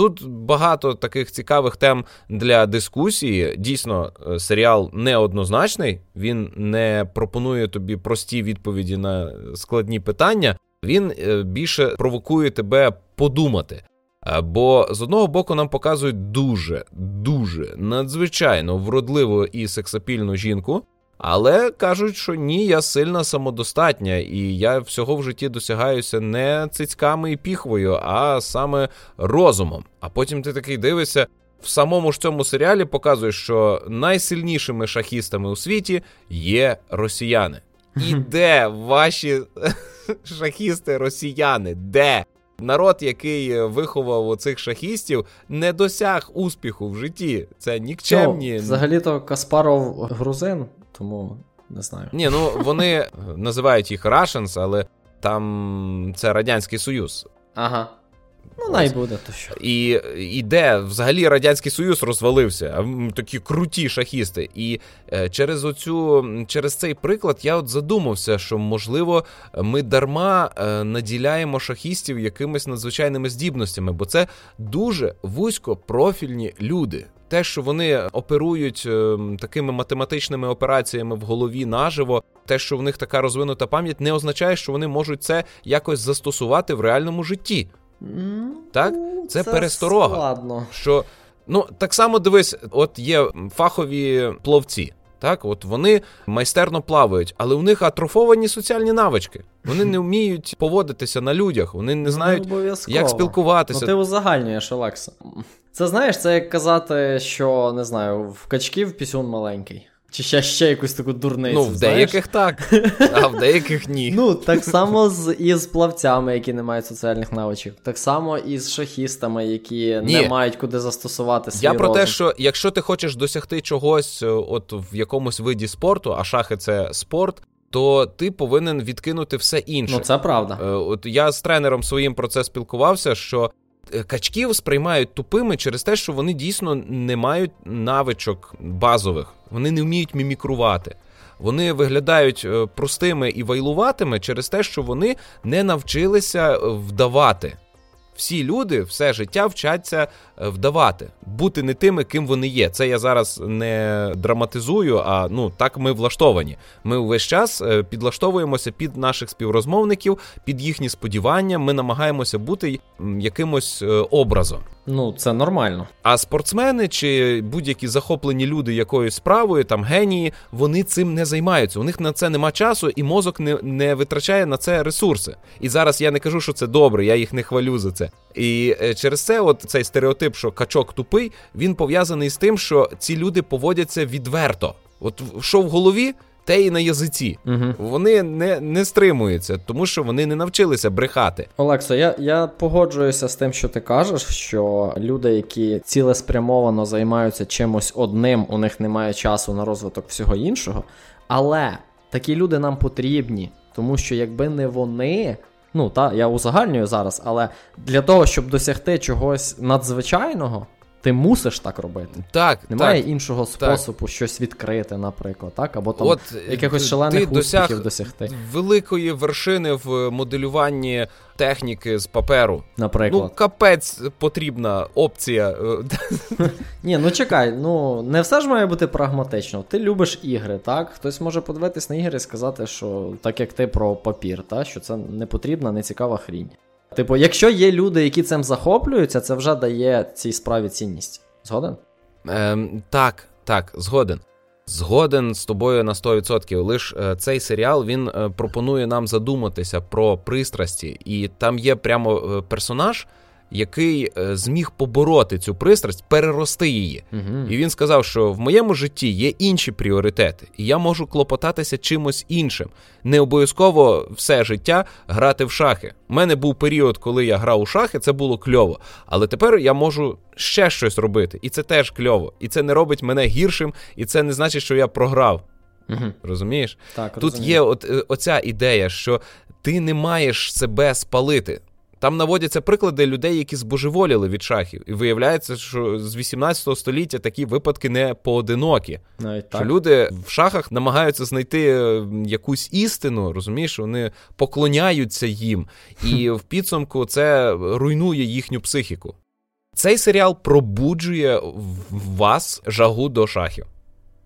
Тут багато таких цікавих тем для дискусії. Дійсно, е, серіал неоднозначний. Він не пропонує тобі прості відповіді на складні питання. Він е, більше провокує тебе подумати. Е, Бо з одного боку нам показують дуже, дуже надзвичайно вродливу і сексапільну жінку, але кажуть, що ні, я сильна самодостатня, і я всього в житті досягаюся не цицьками і піхвою, а саме розумом. А потім ти такий дивишся. В самому ж цьому серіалі показує, що найсильнішими шахістами у світі є росіяни. І де ваші шахісти росіяни? Де? Народ, який виховав оцих шахістів, не досяг успіху в житті. Це нікчемні. Ну, взагалі-то Каспаров грузин, тому не знаю. Ні, ну вони називають їх Russians, але там це Радянський Союз. Ага. Ну, най буде, то що. І і де взагалі Радянський Союз розвалився, такі круті шахісти. І е, через оцю, через цей приклад я от задумався, що можливо ми дарма е, наділяємо шахістів якимись надзвичайними здібностями, бо це дуже вузькопрофільні люди. Те, що вони оперують е, такими математичними операціями в голові наживо, те, що в них така розвинута пам'ять, не означає, що вони можуть це якось застосувати в реальному житті. Так? Це, це пересторога. Складно. Що, ну, Так само дивись, от є фахові пловці. Так, от вони майстерно плавають, але у них атрофовані соціальні навички. Вони не вміють поводитися на людях, вони не ну, знають, ну, як спілкуватися. Ну, Ти узагальнюєш, Олекса. Це знаєш, це як казати, що не знаю, в качків пісюн маленький. Чи ще ще якусь таку дурницю. Ну, в знаєш? деяких так, а в деяких ні. Ну, так само з із плавцями, які не мають соціальних навичок, так само і з шахістами, які ні. не мають куди застосувати свій Я про розум. те, що якщо ти хочеш досягти чогось, е, от в якомусь виді спорту, а шахи це спорт. То ти повинен відкинути все інше. Ну, це правда. Е, от я з тренером своїм про це спілкувався. Що качків сприймають тупими через те, що вони дійсно не мають навичок базових, вони не вміють мімікрувати. Вони виглядають е, простими і вайлуватими через те, що вони не навчилися вдавати. Всі люди все життя вчаться е, вдавати, бути не тими, ким вони є. Це я зараз не драматизую, а ну так ми влаштовані. Ми увесь час е, підлаштовуємося під наших співрозмовників, під їхні сподівання. Ми намагаємося бути якимось е, образом. Ну, це нормально. А спортсмени чи будь-які захоплені люди якоюсь справою, там генії, вони цим не займаються. У них на це нема часу, і мозок не не витрачає на це ресурси. І зараз я не кажу, що це добре, я їх не хвалю за це. І е, через це, от цей стереотип, що качок тупий, він пов'язаний з тим, що ці люди поводяться відверто. От що в голові, те і на язиці. Угу. Вони не не стримуються, тому що вони не навчилися брехати. Олексо, я я погоджуюся з тим, що ти кажеш, що люди, які цілеспрямовано займаються чимось одним, у них немає часу на розвиток всього іншого. Але такі люди нам потрібні, тому що якби не вони. Ну, та, я узагальнюю зараз, але для того, щоб досягти чогось надзвичайного, ти мусиш так робити. Так, Немає так, іншого способу так. щось відкрити, наприклад, так? Або там От, якихось шалених ти успіхів досягти. Великої вершини в моделюванні техніки з паперу. Наприклад. Ну, капець потрібна опція. Ні, ну чекай, ну не все ж має бути прагматично. Ти любиш ігри, так? Хтось може подивитись на ігри і сказати, що так як ти про папір, так? що це не потрібна, не цікава хрінь. Типу, якщо є люди, які цим захоплюються, це вже дає цій справі цінність. Згоден? Ем, Так, так, згоден. Згоден з тобою на 100%. Лиш е, цей серіал він е, пропонує нам задуматися про пристрасті, і там є прямо е, персонаж, який е, зміг побороти цю пристрасть, перерости її. Угу. І він сказав, що в моєму житті є інші пріоритети, і я можу клопотатися чимось іншим. Не обов'язково все життя грати в шахи. У мене був період, коли я грав у шахи, це було кльово. Але тепер я можу ще щось робити, і це теж кльово. І це не робить мене гіршим, і це не значить, що я програв. Угу. Розумієш? Так, Тут розумію. є от, е, оця ідея, що ти не маєш себе спалити. Там наводяться приклади людей, які збожеволіли від шахів. І виявляється, що з 18 століття такі випадки не поодинокі. Навіть що люди в шахах намагаються знайти е, якусь істину, розумієш, вони поклоняються їм, і в підсумку це руйнує їхню психіку. Цей серіал пробуджує в вас жагу до шахів.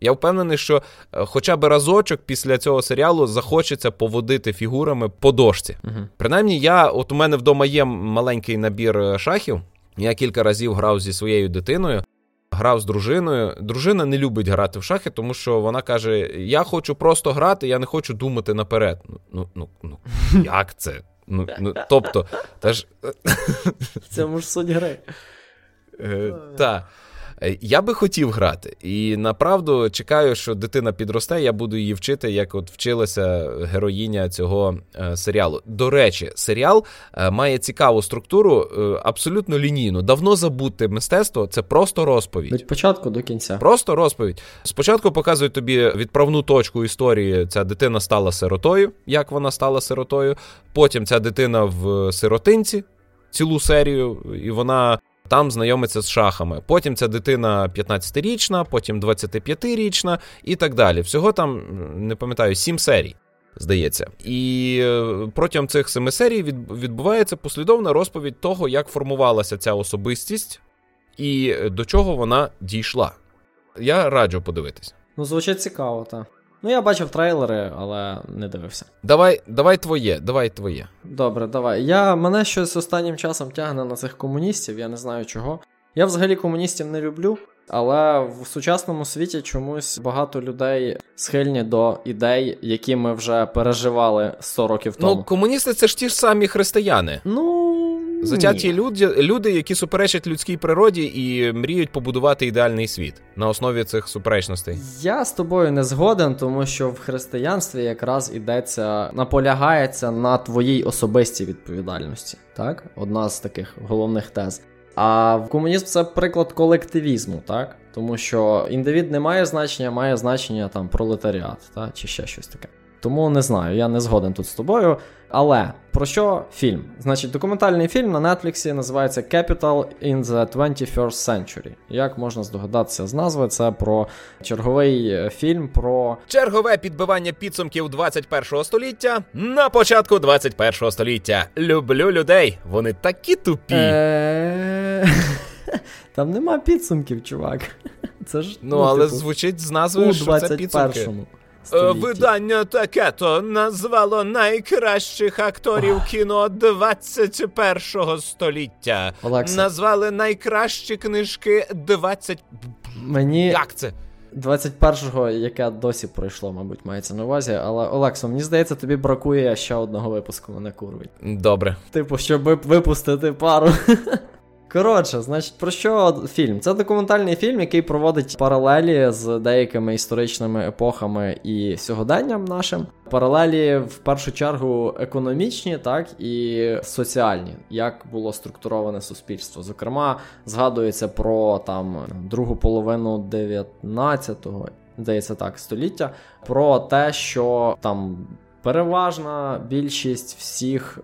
Я впевнений, що е, хоча б разочок після цього серіалу захочеться поводити фігурами по дошці. Угу. Принаймні, я, от у мене вдома є маленький набір е, шахів. Я кілька разів грав зі своєю дитиною, грав з дружиною. Дружина не любить грати в шахи, тому що вона каже: Я хочу просто грати, я не хочу думати наперед. Ну, ну, ну, ну як це? Ну, ну, Тобто, теж... Це ж суть гри. Е, Так. Е, я би хотів грати, і направду чекаю, що дитина підросте, я буду її вчити, як от вчилася героїня цього е, серіалу. До речі, серіал е, має цікаву структуру, е, абсолютно лінійну. Давно забути мистецтво це просто розповідь. Від початку до кінця. Просто розповідь. Спочатку показують тобі відправну точку історії. Ця дитина стала сиротою, як вона стала сиротою. Потім ця дитина в сиротинці. цілу серію, і вона там знайомиться з шахами. Потім ця дитина 15-річна, потім 25-річна і так далі. Всього там, не пам'ятаю, 7 серій. Здається, і е, протягом цих семи серій відбувається послідовна розповідь того, як формувалася ця особистість і до чого вона дійшла. Я раджу подивитись. Ну, звучить цікаво, так. Ну, я бачив трейлери, але не дивився. Давай давай твоє, давай твоє. Добре, давай. Я Мене щось останнім часом тягне на цих комуністів, я не знаю чого. Я взагалі комуністів не люблю, але в сучасному світі чомусь багато людей схильні до ідей, які ми вже переживали 100 років ну, тому. Ну, комуністи це ж ті ж самі християни. Ну. Затяті люди, люди, які суперечать людській природі і мріють побудувати ідеальний світ на основі цих суперечностей. Я з тобою не згоден, тому що в християнстві якраз ідеться, наполягається на твоїй особистій відповідальності. Так, одна з таких головних тез. А в комунізм це приклад колективізму, так? Тому що індивід не має значення, має значення там пролетаріат, так? чи ще щось таке. Тому не знаю, я не згоден тут з тобою. Але про що фільм? Значить, документальний фільм на Нетфліксі називається Capital in the 21st Century. Як можна здогадатися з назви, це про черговий е, фільм про чергове підбивання підсумків 21-го століття на початку 21-го століття. Люблю людей, вони такі тупі. Е, там нема підсумків, чувак. Це ж ну, ну але типу, звучить з назви, що це підсумки. Столітті. Видання таке то назвало найкращих акторів кіно 21-го століття. Олекса. Назвали найкращі книжки 20... Мені... Як це? 21-го, яке досі пройшло, мабуть, мається на увазі. Але Олексо, мені здається, тобі бракує ще одного випуску мене курвить. Добре. Типу, щоб випустити пару. Коротше, значить, про що фільм? Це документальний фільм, який проводить паралелі з деякими історичними епохами і сьогоденням нашим. Паралелі в першу чергу економічні, так і соціальні, як було структуроване суспільство. Зокрема, згадується про там другу половину 19-го, здається так, століття, про те, що там переважна більшість всіх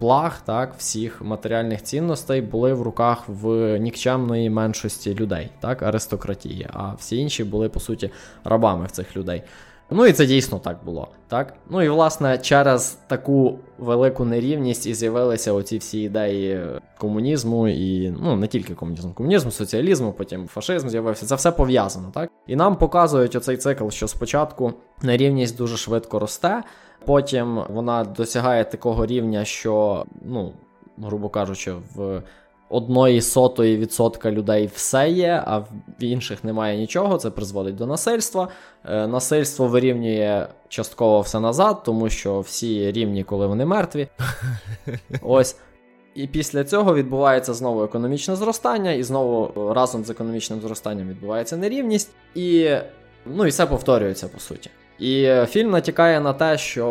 благ, так, всіх матеріальних цінностей були в руках в нікчемної меншості людей, так, аристократії, а всі інші були, по суті, рабами в цих людей. Ну і це дійсно так було. так? Ну і власне через таку велику нерівність і з'явилися оці всі ідеї комунізму, і ну не тільки комунізму, комунізму, соціалізму, потім фашизм з'явився. Це все пов'язано, так? І нам показують оцей цикл, що спочатку нерівність дуже швидко росте. Потім вона досягає такого рівня, що, ну, грубо кажучи, в одної сотої відсотка людей все є, а в інших немає нічого. Це призводить до насильства. Е, насильство вирівнює частково все назад, тому що всі рівні, коли вони мертві. Ось. І після цього відбувається знову економічне зростання, і знову разом з економічним зростанням відбувається нерівність, і ну і все повторюється по суті. І фільм натякає на те, що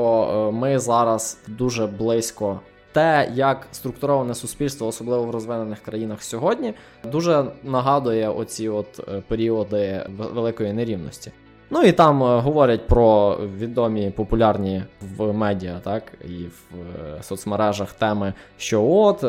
е, ми зараз дуже близько. Те, як структуроване суспільство, особливо в розвинених країнах сьогодні, дуже нагадує оці от е, періоди великої нерівності. Ну і там е, говорять про відомі популярні в медіа, так і в соцмережах теми, що от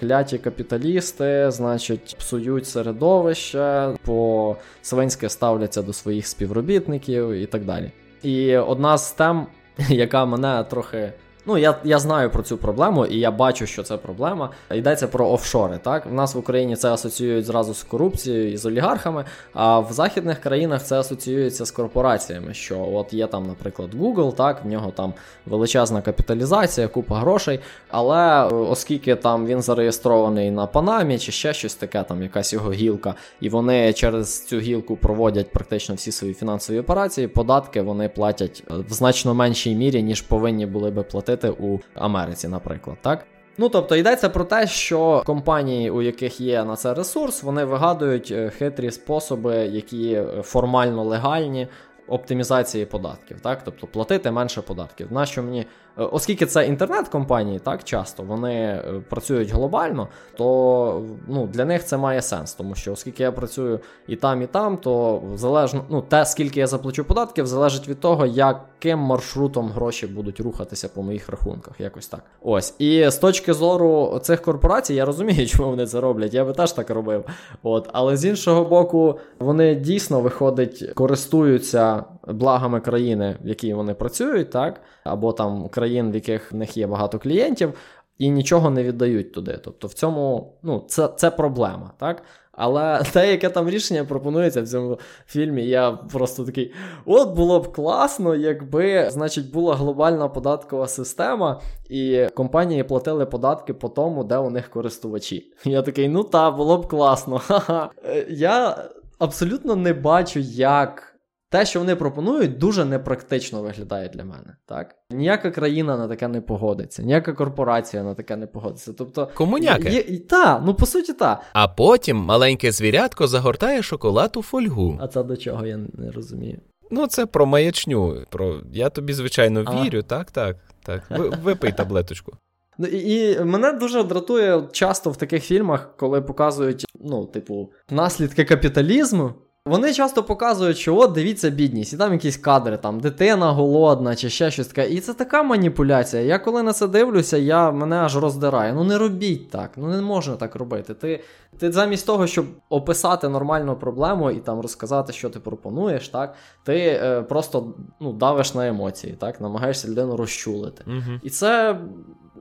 кляті капіталісти, значить, псують середовище, по свинськи ставляться до своїх співробітників і так далі. І одна з тем, яка мене трохи Ну, я я знаю про цю проблему, і я бачу, що це проблема. Йдеться про офшори. Так, в нас в Україні це асоціюють зразу з корупцією і з олігархами. А в західних країнах це асоціюється з корпораціями. Що от є там, наприклад, Google, так, в нього там величезна капіталізація, купа грошей. Але е, оскільки там він зареєстрований на Панамі чи ще щось таке, там якась його гілка, і вони через цю гілку проводять практично всі свої фінансові операції, податки вони платять в значно меншій мірі, ніж повинні були би платити платити у Америці, наприклад, так. Ну, тобто йдеться про те, що компанії, у яких є на це ресурс, вони вигадують е, хитрі способи, які е, формально легальні оптимізації податків, так, тобто платити менше податків. Нащо мені оскільки це інтернет-компанії, так часто вони е, працюють глобально, то ну, для них це має сенс, тому що оскільки я працюю і там, і там, то залежно ну, те, скільки я заплачу податків, залежить від того, яким маршрутом гроші будуть рухатися по моїх рахунках. Якось так. Ось. І з точки зору цих корпорацій, я розумію, чому вони це роблять. Я би теж так робив. От. Але з іншого боку, вони дійсно виходить, користуються благами країни, в якій вони працюють, так, або там країн, в яких в них є багато клієнтів, і нічого не віддають туди. Тобто в цьому ну, це це проблема. так? Але те, яке там рішення пропонується в цьому фільмі, я просто такий: от було б класно, якби, значить, була глобальна податкова система, і компанії платили податки по тому, де у них користувачі. Я такий, ну та, було б класно. Ха-ха. Е, я абсолютно не бачу, як те, що вони пропонують, дуже непрактично виглядає для мене. Так ніяка країна на таке не погодиться, ніяка корпорація на таке не погодиться. Тобто, комуняки. Є, та, ну по суті, та. А потім маленьке звірятко загортає шоколад у фольгу. А це до чого я не розумію. Ну, це про маячню. Про я тобі, звичайно, а. вірю. Так, так, так. Випий таблеточку. Ну і мене дуже дратує часто в таких фільмах, коли показують, ну, типу, наслідки капіталізму. Вони часто показують, що от дивіться бідність, і там якісь кадри, там дитина голодна чи ще щось таке. І це така маніпуляція. Я коли на це дивлюся, я мене аж роздирає. Ну не робіть так, ну не можна так робити. Ти ти замість того, щоб описати нормальну проблему і там розказати, що ти пропонуєш, так, ти е, просто ну, давиш на емоції, так, намагаєшся людину розчулити. Угу. І це,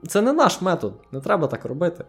це не наш метод, не треба так робити.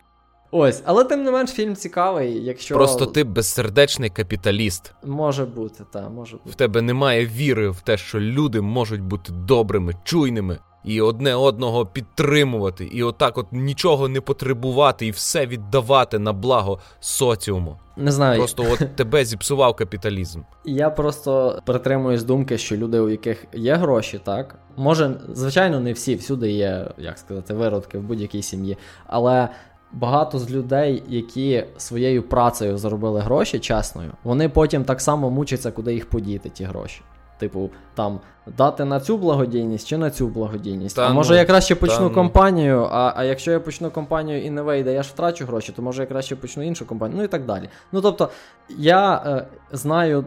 Ось, але тим не менш фільм цікавий, якщо. Просто ти безсердечний капіталіст. Може бути, так, може бути. В тебе немає віри в те, що люди можуть бути добрими, чуйними і одне одного підтримувати, і отак от нічого не потребувати, і все віддавати на благо соціуму. Не знаю. Просто от тебе зіпсував капіталізм. Я просто притримуюсь думки, що люди, у яких є гроші, так може, звичайно, не всі всюди є, як сказати, виродки в будь-якій сім'ї, але багато з людей, які своєю працею заробили гроші чесною, вони потім так само мучаться, куди їх подіти, ті гроші. Типу, там дати на цю благодійність чи на цю благодійність. Та, а може ну, я краще почну та, компанію, а а якщо я почну компанію і не вийде, я ж втрачу гроші, то може я краще почну іншу компанію, ну і так далі. Ну тобто, я е, знаю.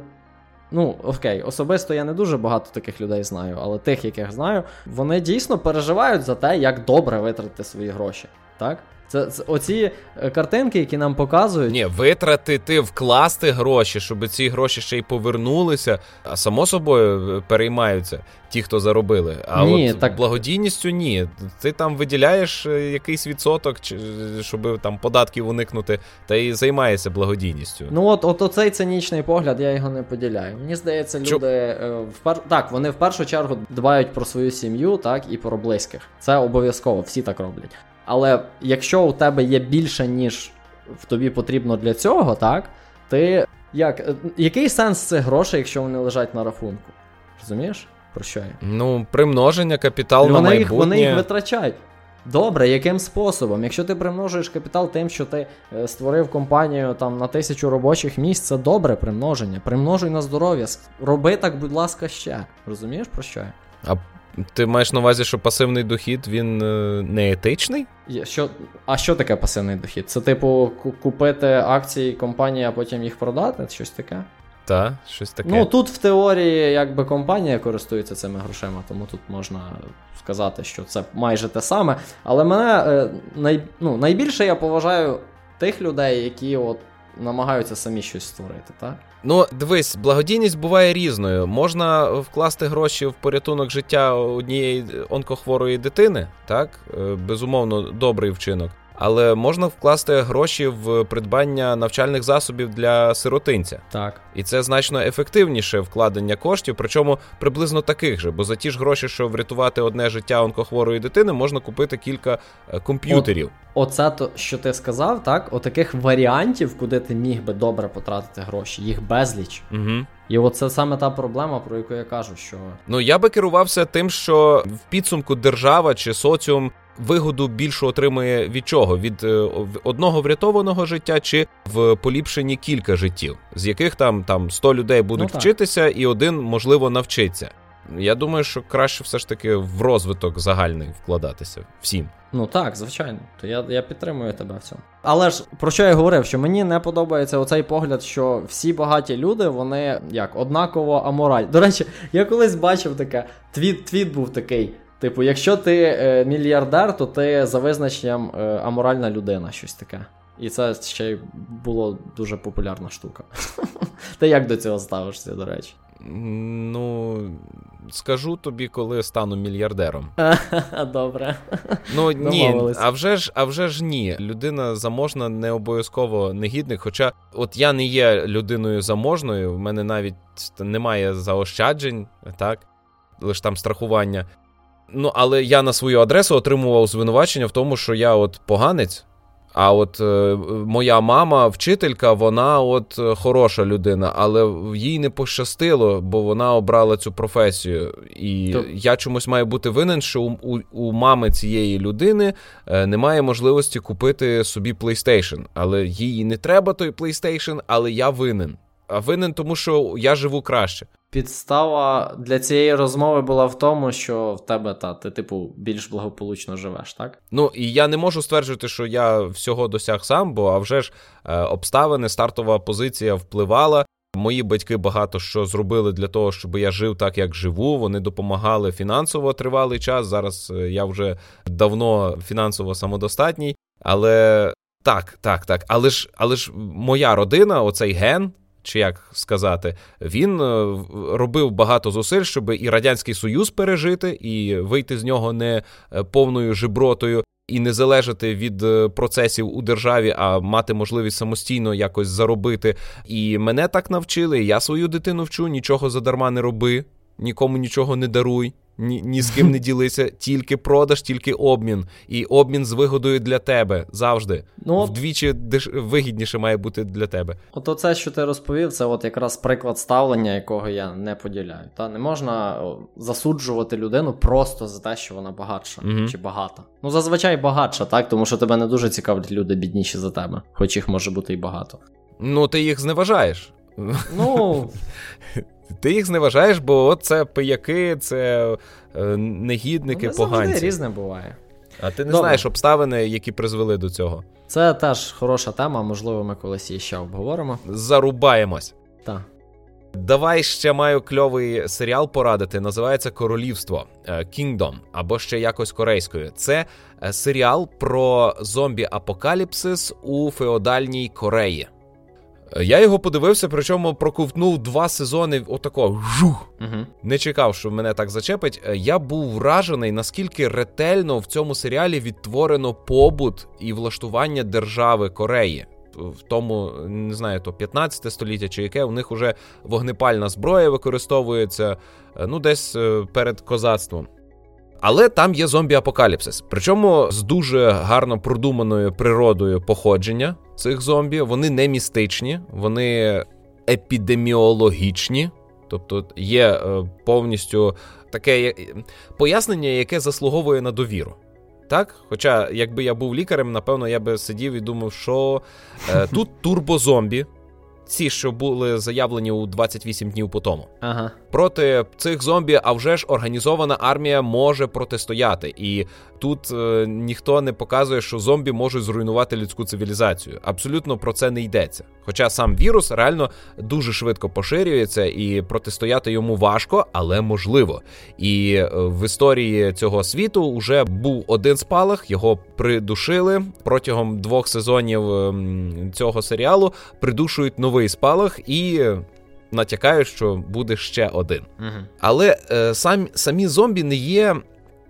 Ну, окей, особисто я не дуже багато таких людей знаю, але тих, яких знаю, вони дійсно переживають за те, як добре витратити свої гроші. Так? Це, це оці е, картинки, які нам показують. Ні, витратити, вкласти гроші, щоб ці гроші ще й повернулися. А само собою е, переймаються ті, хто заробили. А ні, от так... благодійністю ні. Ти там виділяєш е, якийсь відсоток, щоб там податків уникнути, та й займаєшся благодійністю. Ну от от оцей цинічний погляд, я його не поділяю. Мені здається, люди Чо? впер... так, вони в першу чергу дбають про свою сім'ю, так і про близьких. Це обов'язково, всі так роблять. Але якщо у тебе є більше, ніж в тобі потрібно для цього, так? Ти як, е, який сенс цих грошей, якщо вони лежать на рахунку? Розумієш? Про що я? Ну, примноження капітал на майбутнє. Їх, вони їх витрачають. Добре, яким способом? Якщо ти примножуєш капітал тим, що ти е, створив компанію там на тисячу робочих місць, це добре примноження. Примножуй на здоров'я. Роби так, будь ласка, ще. Розумієш про що я? А ти маєш на увазі, що пасивний дохід він е, не етичний? Що, А що таке пасивний дохід? Це, типу, купити акції компанії, а потім їх продати? Щось таке? Так, щось таке. Ну тут в теорії якби компанія користується цими грошима, тому тут можна сказати, що це майже те саме. Але мене е, най, ну, найбільше я поважаю тих людей, які от намагаються самі щось створити, так? Ну, дивись, благодійність буває різною. Можна вкласти гроші в порятунок життя однієї онкохворої дитини, так? Е, безумовно, добрий вчинок але можна вкласти гроші в придбання навчальних засобів для сиротинця. Так. І це значно ефективніше вкладення коштів, причому приблизно таких же, бо за ті ж гроші, щоб врятувати одне життя онкохворої дитини, можна купити кілька е, комп'ютерів. От, оце то, що ти сказав, так? Отаких варіантів, куди ти міг би добре потратити гроші, їх безліч. Угу. І оце саме та проблема, про яку я кажу, що ну я би керувався тим, що в підсумку держава чи соціум вигоду більшу отримує від чого? Від е, одного врятованого життя чи в поліпшенні кілька життів, з яких там там 100 людей будуть ну, вчитися, і один можливо навчиться. Я думаю, що краще все ж таки в розвиток загальний вкладатися всім. Ну так, звичайно. То я я підтримую тебе в цьому. Але ж про що я говорив? Що мені не подобається оцей погляд, що всі багаті люди, вони як однаково аморальні. До речі, я колись бачив таке. Твіт твіт був такий. Типу, якщо ти е, мільярдер, то ти за визначенням е, аморальна людина, щось таке. І це ще й було дуже популярна штука. Ти як до цього ставишся, до речі? Ну, скажу тобі, коли стану мільярдером. Добре. Ну ні, а вже ж а вже ж ні. Людина заможна не обов'язково негідник. Хоча, от я не є людиною заможною, в мене навіть немає заощаджень, так, лише там страхування. Ну, але я на свою адресу отримував звинувачення в тому, що я от поганець. А от е, моя мама, вчителька, вона от е, хороша людина, але їй не пощастило, бо вона обрала цю професію. І То... я чомусь маю бути винен, що у, у, у мами цієї людини е, немає можливості купити собі PlayStation. Але їй не треба той PlayStation, але я винен. А винен, тому що я живу краще. Підстава для цієї розмови була в тому, що в тебе та ти, типу, більш благополучно живеш, так? Ну і я не можу стверджувати, що я всього досяг сам, бо а вже ж е, обставини, стартова позиція впливала. Мої батьки багато що зробили для того, щоб я жив так, як живу. Вони допомагали фінансово тривалий час. Зараз е, я вже давно фінансово самодостатній. Але так, так, так. Але ж, але ж моя родина, оцей ген чи як сказати, він е, робив багато зусиль, щоб і Радянський Союз пережити, і вийти з нього не е, повною жебротою. І не залежати від е, процесів у державі, а мати можливість самостійно якось заробити. І мене так навчили. Я свою дитину вчу, нічого задарма не роби, нікому нічого не даруй ні, ні з ким не ділися, тільки продаж, тільки обмін. І обмін з вигодою для тебе завжди. Ну, Вдвічі деш... вигідніше має бути для тебе. От оце, що ти розповів, це от якраз приклад ставлення, якого я не поділяю. Та Не можна засуджувати людину просто за те, що вона багатша угу. чи багата. Ну, зазвичай багатша, так, тому що тебе не дуже цікавлять люди бідніші за тебе, хоч їх може бути і багато. Ну, ти їх зневажаєш. Ну, Ти їх зневажаєш, бо це пияки, це е, негідники, ну, поганці. різне буває. А ти не Добре. знаєш обставини, які призвели до цього. Це теж хороша тема, можливо, ми колись її ще обговоримо. Зарубаємось. Так. Давай ще маю кльовий серіал порадити. Називається Королівство е, Kingdom, або ще якось корейською. Це е, серіал про зомбі-апокаліпсис у феодальній Кореї. Я його подивився, причому проковтнув два сезони. Отако жух. Угу. Не чекав, що мене так зачепить. Я був вражений, наскільки ретельно в цьому серіалі відтворено побут і влаштування держави Кореї. В тому, не знаю, то 15 століття чи яке, у них уже вогнепальна зброя використовується, е, ну, десь е, перед козацтвом. Але там є зомбі-апокаліпсис. Причому з дуже гарно продуманою природою походження цих зомбі. Вони не містичні, вони епідеміологічні. Тобто є е, повністю таке пояснення, яке заслуговує на довіру. Так? Хоча, якби я був лікарем, напевно, я би сидів і думав, що е, тут турбозомбі, ці, що були заявлені у 28 днів по тому. Ага. Проти цих зомбі, а вже ж організована армія може протистояти. І тут е, ніхто не показує, що зомбі можуть зруйнувати людську цивілізацію. Абсолютно про це не йдеться. Хоча сам вірус реально дуже швидко поширюється і протистояти йому важко, але можливо. І е, в історії цього світу вже був один спалах, його придушили протягом двох сезонів ем, цього серіалу. Придушують новий спалах і. Натякаю, що буде ще один. Угу. Але е, сам, самі зомбі не є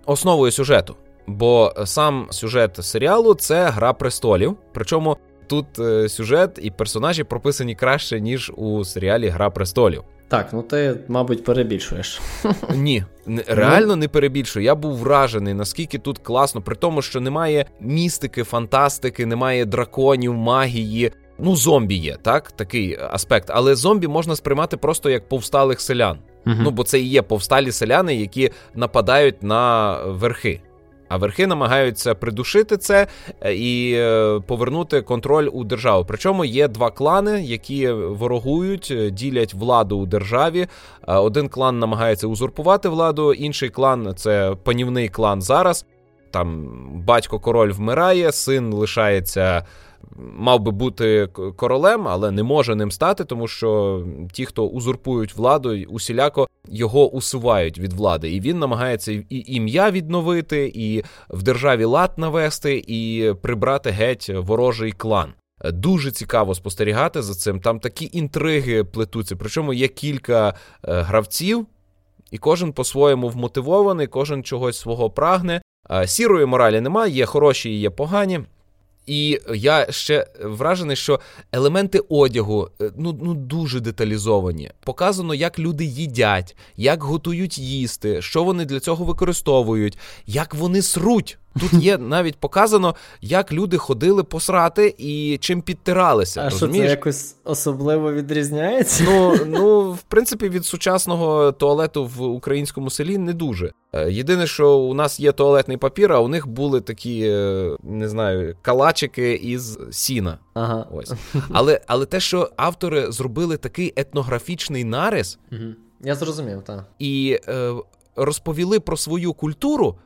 основою сюжету. Бо сам сюжет серіалу це Гра престолів. Причому тут е, сюжет і персонажі прописані краще, ніж у серіалі Гра престолів. Так, ну ти, мабуть, перебільшуєш. Ні, реально не перебільшую. Я був вражений, наскільки тут класно, при тому, що немає містики, фантастики, немає драконів, магії. Ну, зомбі є, так, такий аспект. Але зомбі можна сприймати просто як повсталих селян. uh Ну, бо це і є повсталі селяни, які нападають на верхи. А верхи намагаються придушити це е, і е, повернути контроль у державу. Причому є два клани, які ворогують, е, ділять владу у державі. Один клан намагається узурпувати владу, інший клан це панівний клан зараз. Там батько король вмирає, син лишається мав би бути королем, але не може ним стати, тому що ті, хто узурпують владу, усіляко його усувають від влади. І він намагається і ім'я відновити, і в державі лад навести, і прибрати геть ворожий клан. Дуже цікаво спостерігати за цим. Там такі інтриги плетуться. Причому є кілька е, гравців, і кожен по-своєму вмотивований, кожен чогось свого прагне. Е, сірої моралі немає, є хороші і є погані. І я ще вражений, що елементи одягу е, ну ну дуже деталізовані. Показано, як люди їдять, як готують їсти, що вони для цього використовують, як вони сруть. Тут є навіть показано, як люди ходили посрати і чим підтиралися. А розумієш? що це якось особливо відрізняється? Ну, ну, в принципі, від сучасного туалету в українському селі не дуже. Е, єдине, що у нас є туалетний папір, а у них були такі, е, не знаю, калачики із сіна. Ага. Ось. Але але те, що автори зробили такий етнографічний нарис, угу. я зрозумів, так. І е, розповіли про свою культуру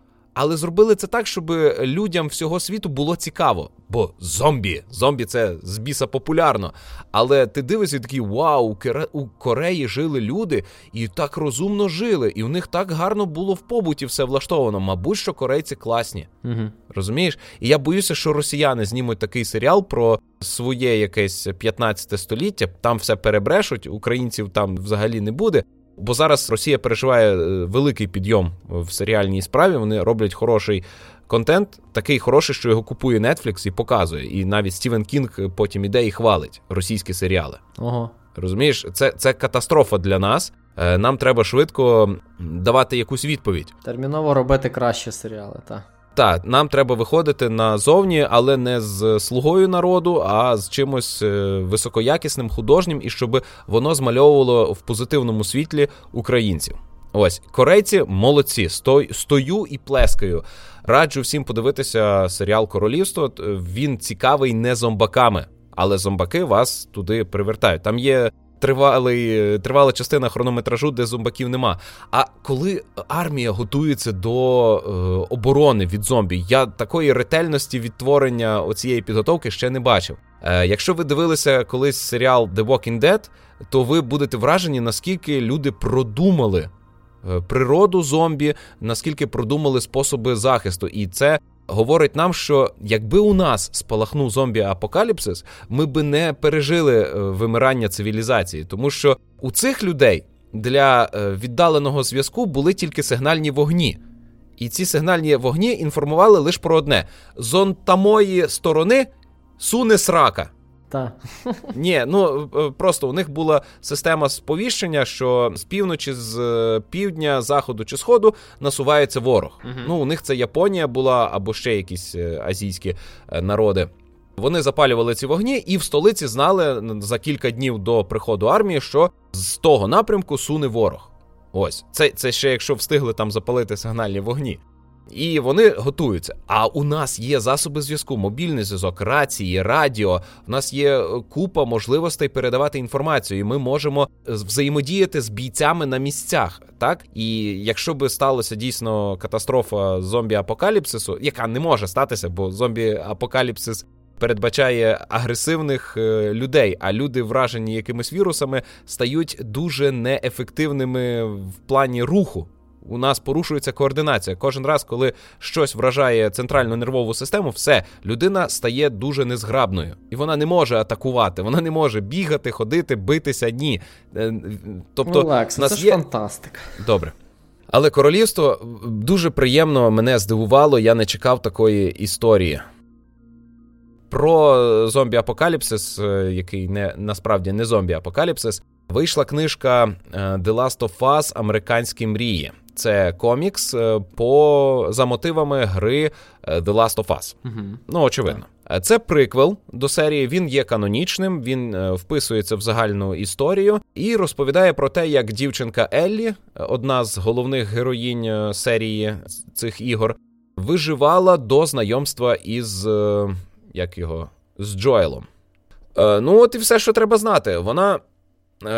але зробили це так, щоб людям всього світу було цікаво. Бо зомбі, зомбі це з біса популярно. Але ти дивишся і такий вау, у Кореї жили люди і так розумно жили, і в них так гарно було в побуті все влаштовано. Мабуть, що корейці класні. Угу. Розумієш? І я боюся, що росіяни знімуть такий серіал про своє якесь 15 століття. Там все перебрешуть, українців там взагалі не буде. Бо зараз Росія переживає е, великий підйом в серіальній справі. Вони роблять хороший контент, такий хороший, що його купує Netflix і показує. І навіть Стівен Кінг потім іде і хвалить російські серіали. Ого. Розумієш, це це катастрофа для нас. Е, нам треба швидко давати якусь відповідь. Терміново робити кращі серіали, так. Так, нам треба виходити назовні, але не з слугою народу, а з чимось е, високоякісним, художнім, і щоб воно змальовувало в позитивному світлі українців. Ось корейці молодці. Стою і плескаю. Раджу всім подивитися серіал Королівство. Він цікавий не зомбаками, але зомбаки вас туди привертають. Там є тривалий, тривала частина хронометражу, де зомбаків нема. А коли армія готується до е, оборони від зомбі, я такої ретельності відтворення оцієї підготовки ще не бачив. Е, Якщо ви дивилися колись серіал The Walking Dead, то ви будете вражені, наскільки люди продумали. Е, природу зомбі, наскільки продумали способи захисту, і це говорить нам, що якби у нас спалахнув зомбі-апокаліпсис, ми би не пережили е, вимирання цивілізації, тому що у цих людей для е, віддаленого зв'язку були тільки сигнальні вогні. І ці сигнальні вогні інформували лише про одне: зонтамої тамої сторони суне срака. Так. Ні, ну е, просто у них була система сповіщення, що з півночі, з е, півдня, заходу чи сходу насувається ворог. Угу. Ну, у них це Японія була або ще якісь е, азійські народи. Вони запалювали ці вогні, і в столиці знали за кілька днів до приходу армії, що з того напрямку суне ворог. Ось це це ще якщо встигли там запалити сигнальні вогні. І вони готуються. А у нас є засоби зв'язку, мобільний зв'язок, рації, радіо. У нас є е, купа можливостей передавати інформацію. і Ми можемо взаємодіяти з бійцями на місцях. Так і якщо би сталося дійсно катастрофа зомбі-апокаліпсису, яка не може статися, бо зомбі-апокаліпсис. Передбачає агресивних е, людей, а люди, вражені якимись вірусами, стають дуже неефективними в плані руху у нас порушується координація. Кожен раз, коли щось вражає центральну нервову систему, все людина стає дуже незграбною, і вона не може атакувати, вона не може бігати, ходити, битися. Ні. Е, тобто, ну, нас це є... ж фантастика. Добре. Але королівство дуже приємно мене здивувало, я не чекав такої історії. Про зомбі-апокаліпсис, е, який не насправді не зомбі-апокаліпсис, вийшла книжка е, The Last of Us Американські мрії. Це комікс е, по за мотивами гри е, The Last of Us. Угу. Ну, очевидно. Е, це приквел до серії. Він є канонічним, він вписується в загальну історію і розповідає про те, як дівчинка Еллі, одна з головних героїнь серії цих ігор, виживала до знайомства із як його, з Джоелом. Ну, от і все, що треба знати. Вона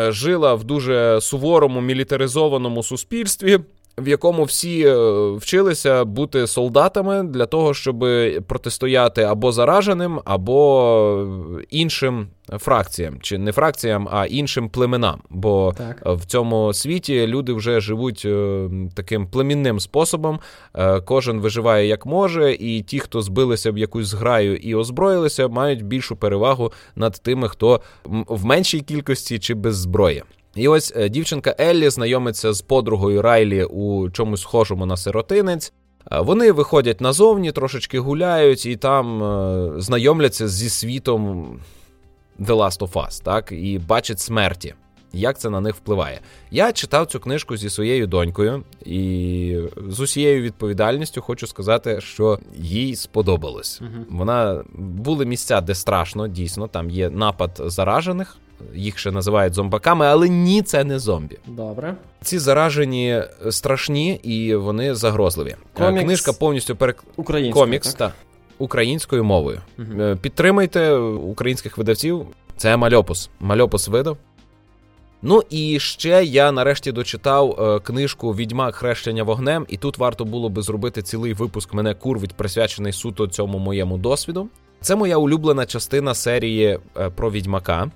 жила в дуже суворому мілітаризованому суспільстві в якому всі е, вчилися бути солдатами для того, щоб протистояти або зараженим, або іншим фракціям, чи не фракціям, а іншим племенам. Бо так. в цьому світі люди вже живуть е, таким племінним способом. Е, кожен виживає як може, і ті, хто збилися в якусь зграю і озброїлися, мають більшу перевагу над тими, хто в меншій кількості чи без зброї. І ось е, дівчинка Еллі знайомиться з подругою Райлі у чомусь схожому на сиротинець. Вони виходять назовні, трошечки гуляють і там е, знайомляться зі світом The Last of Us, так, і бачать смерті. Як це на них впливає? Я читав цю книжку зі своєю донькою, і з усією відповідальністю хочу сказати, що їй сподобалось. uh Вона були місця, де страшно, дійсно, там є напад заражених, їх ще називають зомбаками, але ні, це не зомбі. Добре. Ці заражені страшні і вони загрозливі. Е, Комікс... Книжка повністю перек... Українською, комікс так? та українською мовою. Угу. Підтримайте українських видавців. Це Мальопус. Мальопус видав. Ну і ще я нарешті дочитав е, книжку Відьмак хрещення вогнем, і тут варто було би зробити цілий випуск мене курвить, присвячений суто цьому моєму досвіду. Це моя улюблена частина серії про відьмака.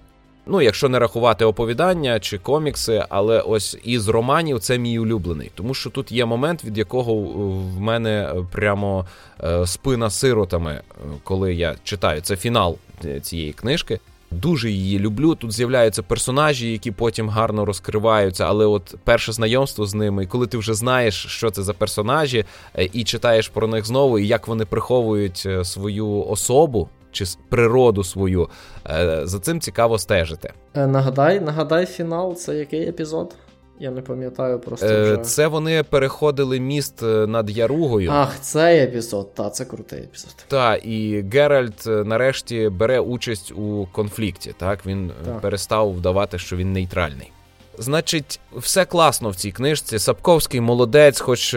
Ну, якщо не рахувати оповідання чи комікси, але ось із романів це мій улюблений, тому що тут є момент, від якого в мене прямо е, спина сиротами, е, коли я читаю це фінал цієї книжки. Дуже її люблю. Тут з'являються персонажі, які потім гарно розкриваються. Але от перше знайомство з ними, і коли ти вже знаєш, що це за персонажі, е, і читаєш про них знову, і як вони приховують свою особу, чи природу свою. Е, за цим цікаво стежити. Е, нагадай, нагадай, фінал це який епізод? Я не пам'ятаю просто. Е, вже. Це вони переходили міст над Яругою. Ах, цей епізод, та це крутий епізод. Так, і Геральт нарешті бере участь у конфлікті. Так, він так. перестав вдавати, що він нейтральний. Значить, все класно в цій книжці. Сапковський молодець, хоч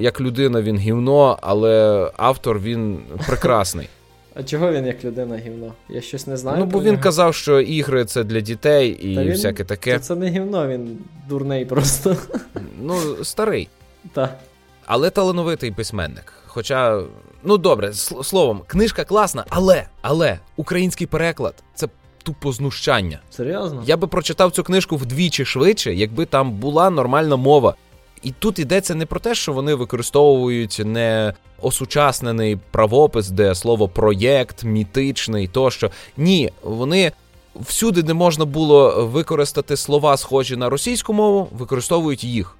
як людина він гівно, але автор він прекрасний. А чого він як людина гівно? Я щось не знаю. Ну, бо він нього. казав, що ігри це для дітей і Та він, всяке таке. Це не гівно, він дурний просто. Ну, старий. Так. Але талановитий письменник. Хоча, ну добре, словом, книжка класна, але, але український переклад це тупо знущання. Серйозно? Я би прочитав цю книжку вдвічі швидше, якби там була нормальна мова. І тут йдеться не про те, що вони використовують не осучаснений правопис, де слово проєкт, мітичний тощо. Ні, вони. Всюди, де можна було використати слова, схожі на російську мову, використовують їх.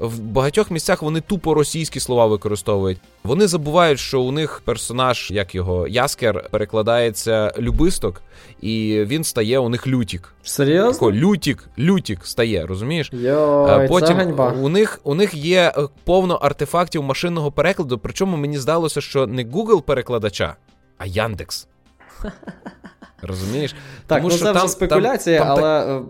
В багатьох місцях вони тупо російські слова використовують. Вони забувають, що у них персонаж, як його Яскер, перекладається любисток, і він стає у них лютік. Серйозно? Тако, лютік, лютік стає, розумієш? Йой, Потім це ганьба. у них у них є е, повно артефактів машинного перекладу. Причому мені здалося, що не Google перекладача, а Яндекс. Розумієш? Так, Тому ну що це там, вже спекуляція, там, там, але так...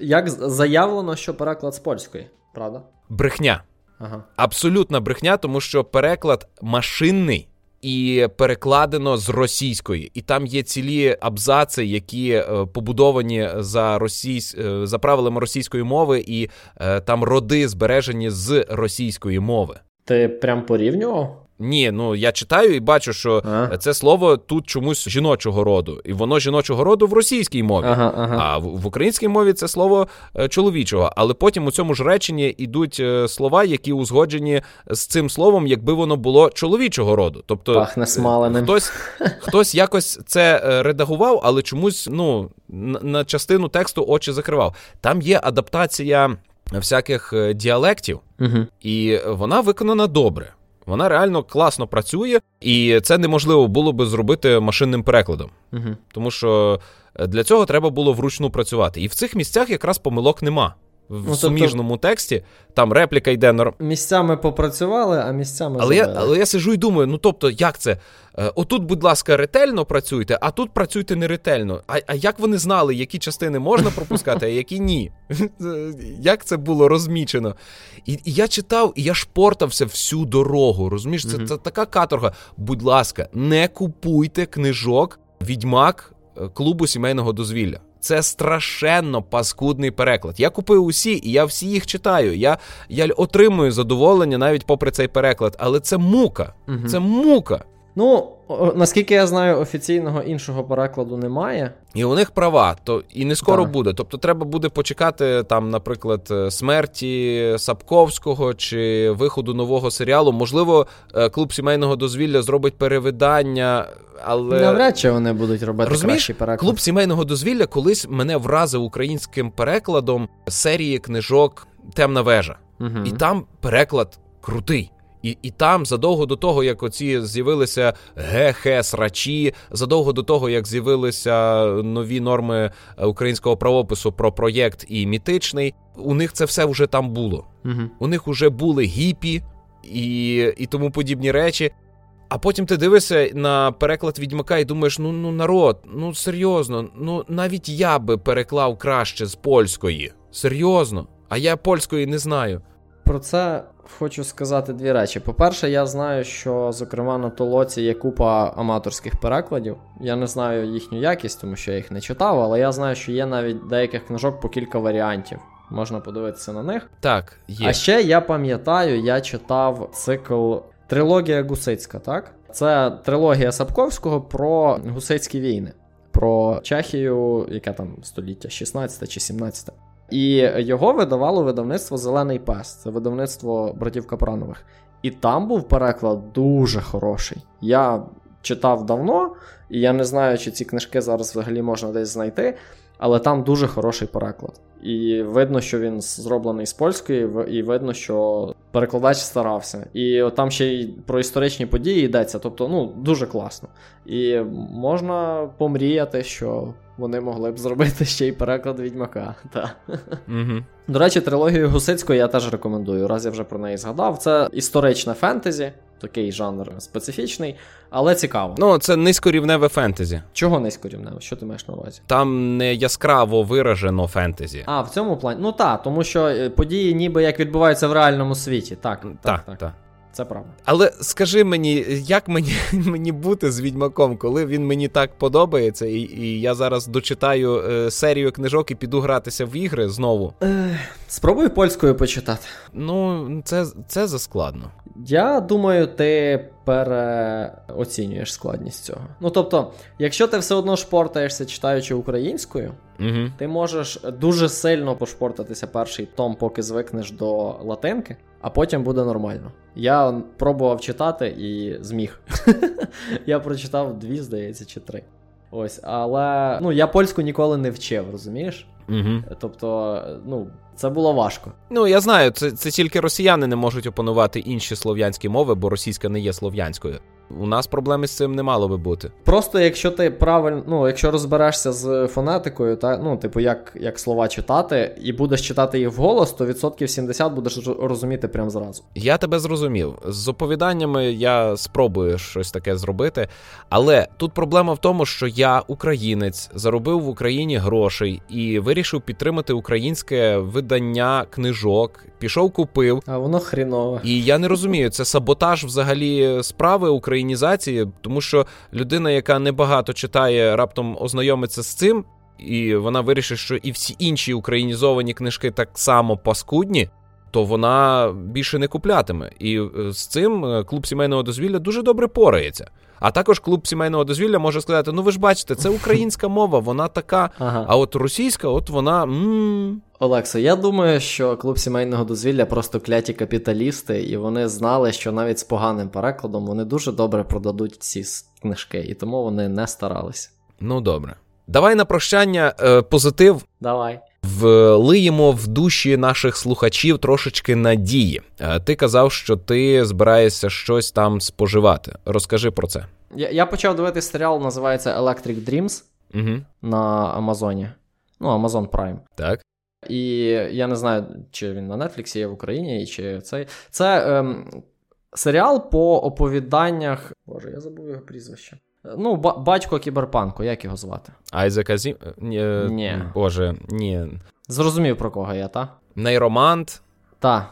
Е, як заявлено, що переклад з польської, правда? Брехня. Ага. Абсолютна брехня, тому що переклад машинний. І перекладено з російської, і там є цілі абзаци, які е, побудовані за російсь... Е, за правилами російської мови, і е, там роди збережені з російської мови. Ти прям порівнював? Ні, ну я читаю і бачу, що а? це слово тут чомусь жіночого роду, і воно жіночого роду в російській мові, ага, ага. а в, в українській мові це слово е, чоловічого. Але потім у цьому ж реченні йдуть е, слова, які узгоджені з цим словом, якби воно було чоловічого роду. Тобто Пахне смаленим. хтось хтось якось це е, редагував, але чомусь ну на, на частину тексту очі закривав. Там є адаптація всяких діалектів, угу. і вона виконана добре. Вона реально класно працює, і це неможливо було би зробити машинним перекладом. Угу. Тому що е, для цього треба було вручну працювати. І в цих місцях якраз помилок нема. В ну, тобто... суміжному тексті. Там репліка йде норм. Місцями попрацювали, а місцями. Але я але я сижу і думаю: ну тобто, як це? Е, отут, будь ласка, ретельно працюйте, а тут працюйте неретельно. А а як вони знали, які частини можна пропускати, а які ні? Як це було розмічено? І, і я читав, і я шпортався всю дорогу. Розумієш, це, це така каторга. Будь ласка, не купуйте книжок відьмак е, клубу сімейного дозвілля. Це страшенно паскудний переклад. Я купив усі, і я всі їх читаю. Я я отримую задоволення навіть попри цей переклад, але це мука. Угу. Це мука. Ну, наскільки я знаю, офіційного іншого перекладу немає. І у них права, то і не скоро так. буде. Тобто, треба буде почекати там, наприклад, е, смерті Сапковського чи виходу нового серіалу. Можливо, е, клуб сімейного дозвілля зробить перевидання. Але навряд чи вони будуть робити Розумієш, кращий переклад. Клуб сімейного дозвілля колись мене вразив українським перекладом серії книжок Темна вежа. Угу. І там переклад крутий. І і там задовго до того, як оці з'явилися ГХ, срачі, задовго до того, як з'явилися нові норми е, українського правопису про проєкт і мітичний, у них це все вже там було. Угу. У них вже були гіпі і, і тому подібні речі. А потім ти дивишся на переклад відьмака і думаєш: ну ну народ, ну серйозно, ну навіть я би переклав краще з польської. Серйозно, а я польської не знаю. Про це хочу сказати дві речі. По-перше, я знаю, що, зокрема, на толоці є купа аматорських перекладів. Я не знаю їхню якість, тому що я їх не читав, але я знаю, що є навіть деяких книжок по кілька варіантів. Можна подивитися на них. Так, є. А ще я пам'ятаю, я читав цикл Трилогія Гусицька, так? Це трилогія Сапковського про гусицькі війни, про Чехію, яке там століття, 16 чи 17. І його видавало видавництво Зелений Пес, це видавництво братів Капранових. І там був переклад дуже хороший. Я читав давно, і я не знаю, чи ці книжки зараз взагалі можна десь знайти, але там дуже хороший переклад. І видно, що він зроблений з польської, і видно, що перекладач старався. І там ще й про історичні події йдеться. Тобто, ну, дуже класно. І можна помріяти, що вони могли б зробити ще й переклад відьмака. Та. Угу. До речі, трилогію Гусицької я теж рекомендую. Раз я вже про неї згадав. Це історичне фентезі, такий жанр специфічний, але цікаво. Ну, це низькорівневе фентезі. Чого низькорівневе? Що ти маєш на увазі? Там не яскраво виражено фентезі. А, в цьому плані. Ну так, тому що е, події ніби як відбуваються в реальному світі. Так, так, так. так. так. Це правда. Але скажи мені, як мені мені бути з відьмаком, коли він мені так подобається, і і я зараз дочитаю е, серію книжок і піду гратися в ігри знову. Е, Спробуй польською почитати. Ну, це це заскладно. Я думаю, ти переоцінюєш складність цього. Ну тобто, якщо ти все одно шпортаєшся, читаючи українською, угу. ти можеш дуже сильно пошпортатися перший том, поки звикнеш до латинки, а потім буде нормально. Я пробував читати і зміг. Я прочитав дві, здається, чи три. Ось, але ну я польську ніколи не вчив, розумієш? Угу. Тобто, ну, це було важко. Ну я знаю, це це тільки росіяни не можуть опанувати інші слов'янські мови, бо російська не є слов'янською. У нас проблеми з цим не мало би бути. Просто якщо ти правильно, ну якщо розберешся з фонетикою, та ну, типу, як як слова читати, і будеш читати їх вголос, то відсотків 70 будеш розуміти прямо зразу. Я тебе зрозумів. З оповіданнями я спробую щось таке зробити. Але тут проблема в тому, що я українець, заробив в Україні грошей і вирішив підтримати українське видання книжок. Пішов, купив. А воно хрінове. І я не розумію, це саботаж взагалі справи України українізації, тому що людина, яка небагато читає, раптом ознайомиться з цим, і вона вирішить, що і всі інші українізовані книжки так само паскудні. То вона більше не куплятиме. І е, з цим е, клуб сімейного дозвілля дуже добре порається. А також клуб сімейного дозвілля може сказати: ну ви ж бачите, це українська мова, вона така. Ага. А от російська, от вона. М-м. Олексо, я думаю, що клуб сімейного дозвілля просто кляті капіталісти, і вони знали, що навіть з поганим перекладом вони дуже добре продадуть ці книжки, і тому вони не старалися. Ну добре. Давай на прощання е, позитив. Давай. Влиємо в душі наших слухачів трошечки надії. Е, ти казав, що ти збираєшся щось там споживати. Розкажи про це. Я я почав дивитися серіал, називається Electric Dreams угу. на Амазоні. Ну, Amazon Prime. Так. і я не знаю, чи він на Нетфліксі є в Україні, чи цей. Це ем, серіал по оповіданнях. Боже, я забув його прізвище. Ну, батько кіберпанку, як його звати? Айзек Азім... Ні. Ні. Боже, ні. Зрозумів, про кого я, та? Нейромант. Та.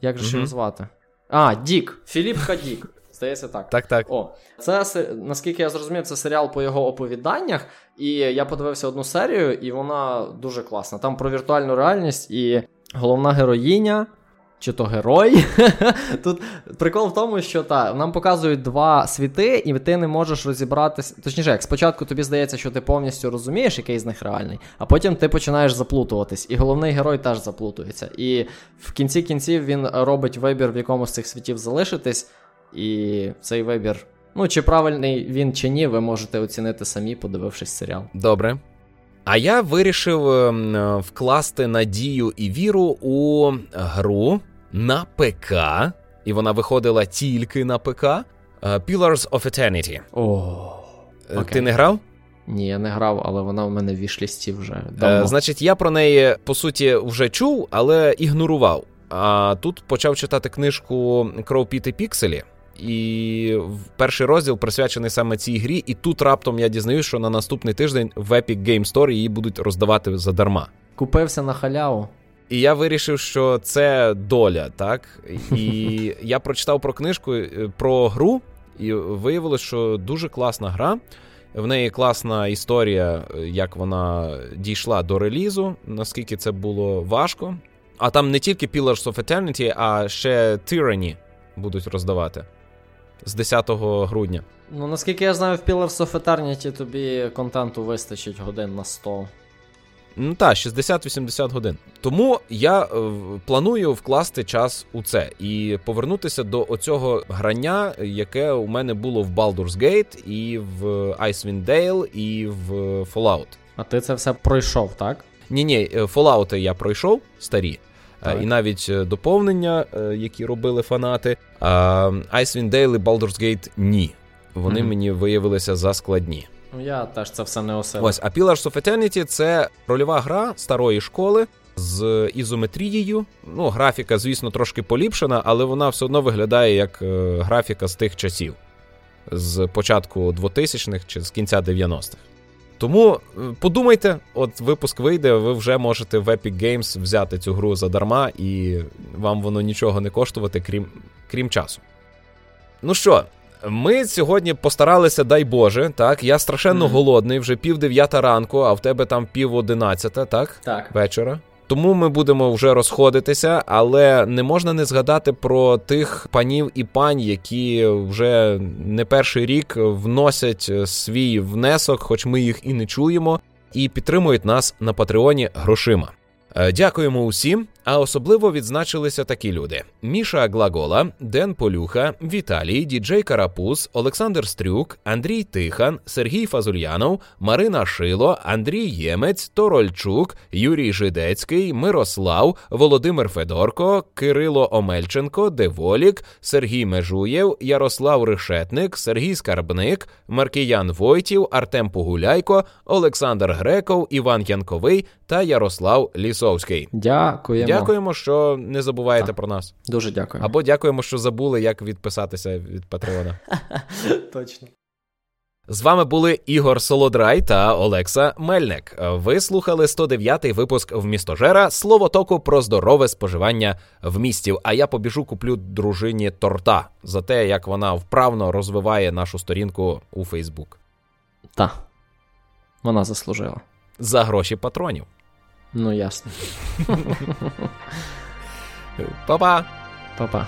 Як же Мгм. його звати? А, Дік. Філіп Хадік. Здається, так. Так, так. О, це наскільки я зрозумів, це серіал по його оповіданнях. І я подивився одну серію, і вона дуже класна. Там про віртуальну реальність і головна героїня. Чи то герой. Тут прикол в тому, що та, нам показують два світи, і ти не можеш розібратися. Точніше, як спочатку тобі здається, що ти повністю розумієш, який з них реальний, а потім ти починаєш заплутуватись. І головний герой теж заплутується. І в кінці кінців він робить вибір, в якому з цих світів залишитись. І цей вибір, ну чи правильний він чи ні, ви можете оцінити самі, подивившись серіал. Добре. А я вирішив ем, вкласти надію і віру у гру на ПК, і вона виходила тільки на ПК. е, Pillars of Eternity. О, Е, Окей. Ти не грав? ні, я не грав, але вона в мене в вішлісті вже Е, значить, я про неї по суті вже чув, але ігнорував. А тут почав читати книжку Кров піти пікселі. І перший розділ присвячений саме цій грі, і тут раптом я дізнаюсь, що на наступний тиждень в Epic Game Store її будуть роздавати задарма. Купився на халяву. І я вирішив, що це доля, так? І я прочитав про книжку е, про гру, і виявилось, що дуже класна гра. В неї класна історія, е, як вона дійшла до релізу, наскільки це було важко. А там не тільки Pillars of Eternity, а ще Tyranny будуть роздавати з 10 грудня. Ну, наскільки я знаю, в Pillars of Eternity тобі контенту вистачить годин на 100. Ну так, 60-80 годин. Тому я е, планую вкласти час у це і повернутися до оцього грання, яке у мене було в Baldur's Gate, і в Icewind Dale, і в Fallout. А ти це все пройшов, так? Ні, ні, Fallout я пройшов старі. е, Так. І навіть е, доповнення, е, які робили фанати. А Icewind Dale і Baldur's Gate ні. Вони Мгм. мені виявилися заскладні. Ну, я теж це все не осилив. Ось, а Pillars of Eternity — це рольова гра старої школи з ізометрією. Ну, графіка, звісно, трошки поліпшена, але вона все одно виглядає як е, графіка з тих часів, з початку 2000-х чи з кінця 90-х. Тому е, подумайте, от випуск вийде, ви вже можете в Epic Games взяти цю гру задарма, і вам воно нічого не коштувати, крім, крім часу. Ну що, ми сьогодні постаралися, дай Боже, так. Я страшенно Мгм. голодний, вже пів дев'ята ранку, а в тебе там пів одинадцята, так? Так. Вечора. Тому ми будемо вже розходитися, але не можна не згадати про тих панів і пань, які вже не перший рік вносять е, свій внесок, хоч ми їх і не чуємо, і підтримують нас на Патреоні грошима. Е, Дякуємо усім, а особливо відзначилися такі люди: Міша Глагола, Ден Полюха, Віталій, Діджей Карапуз, Олександр Стрюк, Андрій Тихан, Сергій Фазульянов, Марина Шило, Андрій Ємець, Торольчук, Юрій Жидецький, Мирослав, Володимир Федорко, Кирило Омельченко, Деволік, Сергій Межуєв, Ярослав Решетник, Сергій Скарбник, Маркіян Войтів, Артем Погуляйко, Олександр Греков, Іван Янковий та Ярослав Лісовський. Дякуємо. Дякуємо, що не забуваєте Так. про нас. Дуже дякую. Або дякуємо, що забули, як відписатися від Патреона. Точно. З вами були Ігор Солодрай та Олекса Мельник. Ви слухали 109-й випуск вмістожера словотоку про здорове споживання вмістів. А я побіжу куплю дружині торта за те, як вона вправно розвиває нашу сторінку у Фейсбук Так. Вона заслужила. за гроші патронів. Ну, ясно. Па-па! Па-па.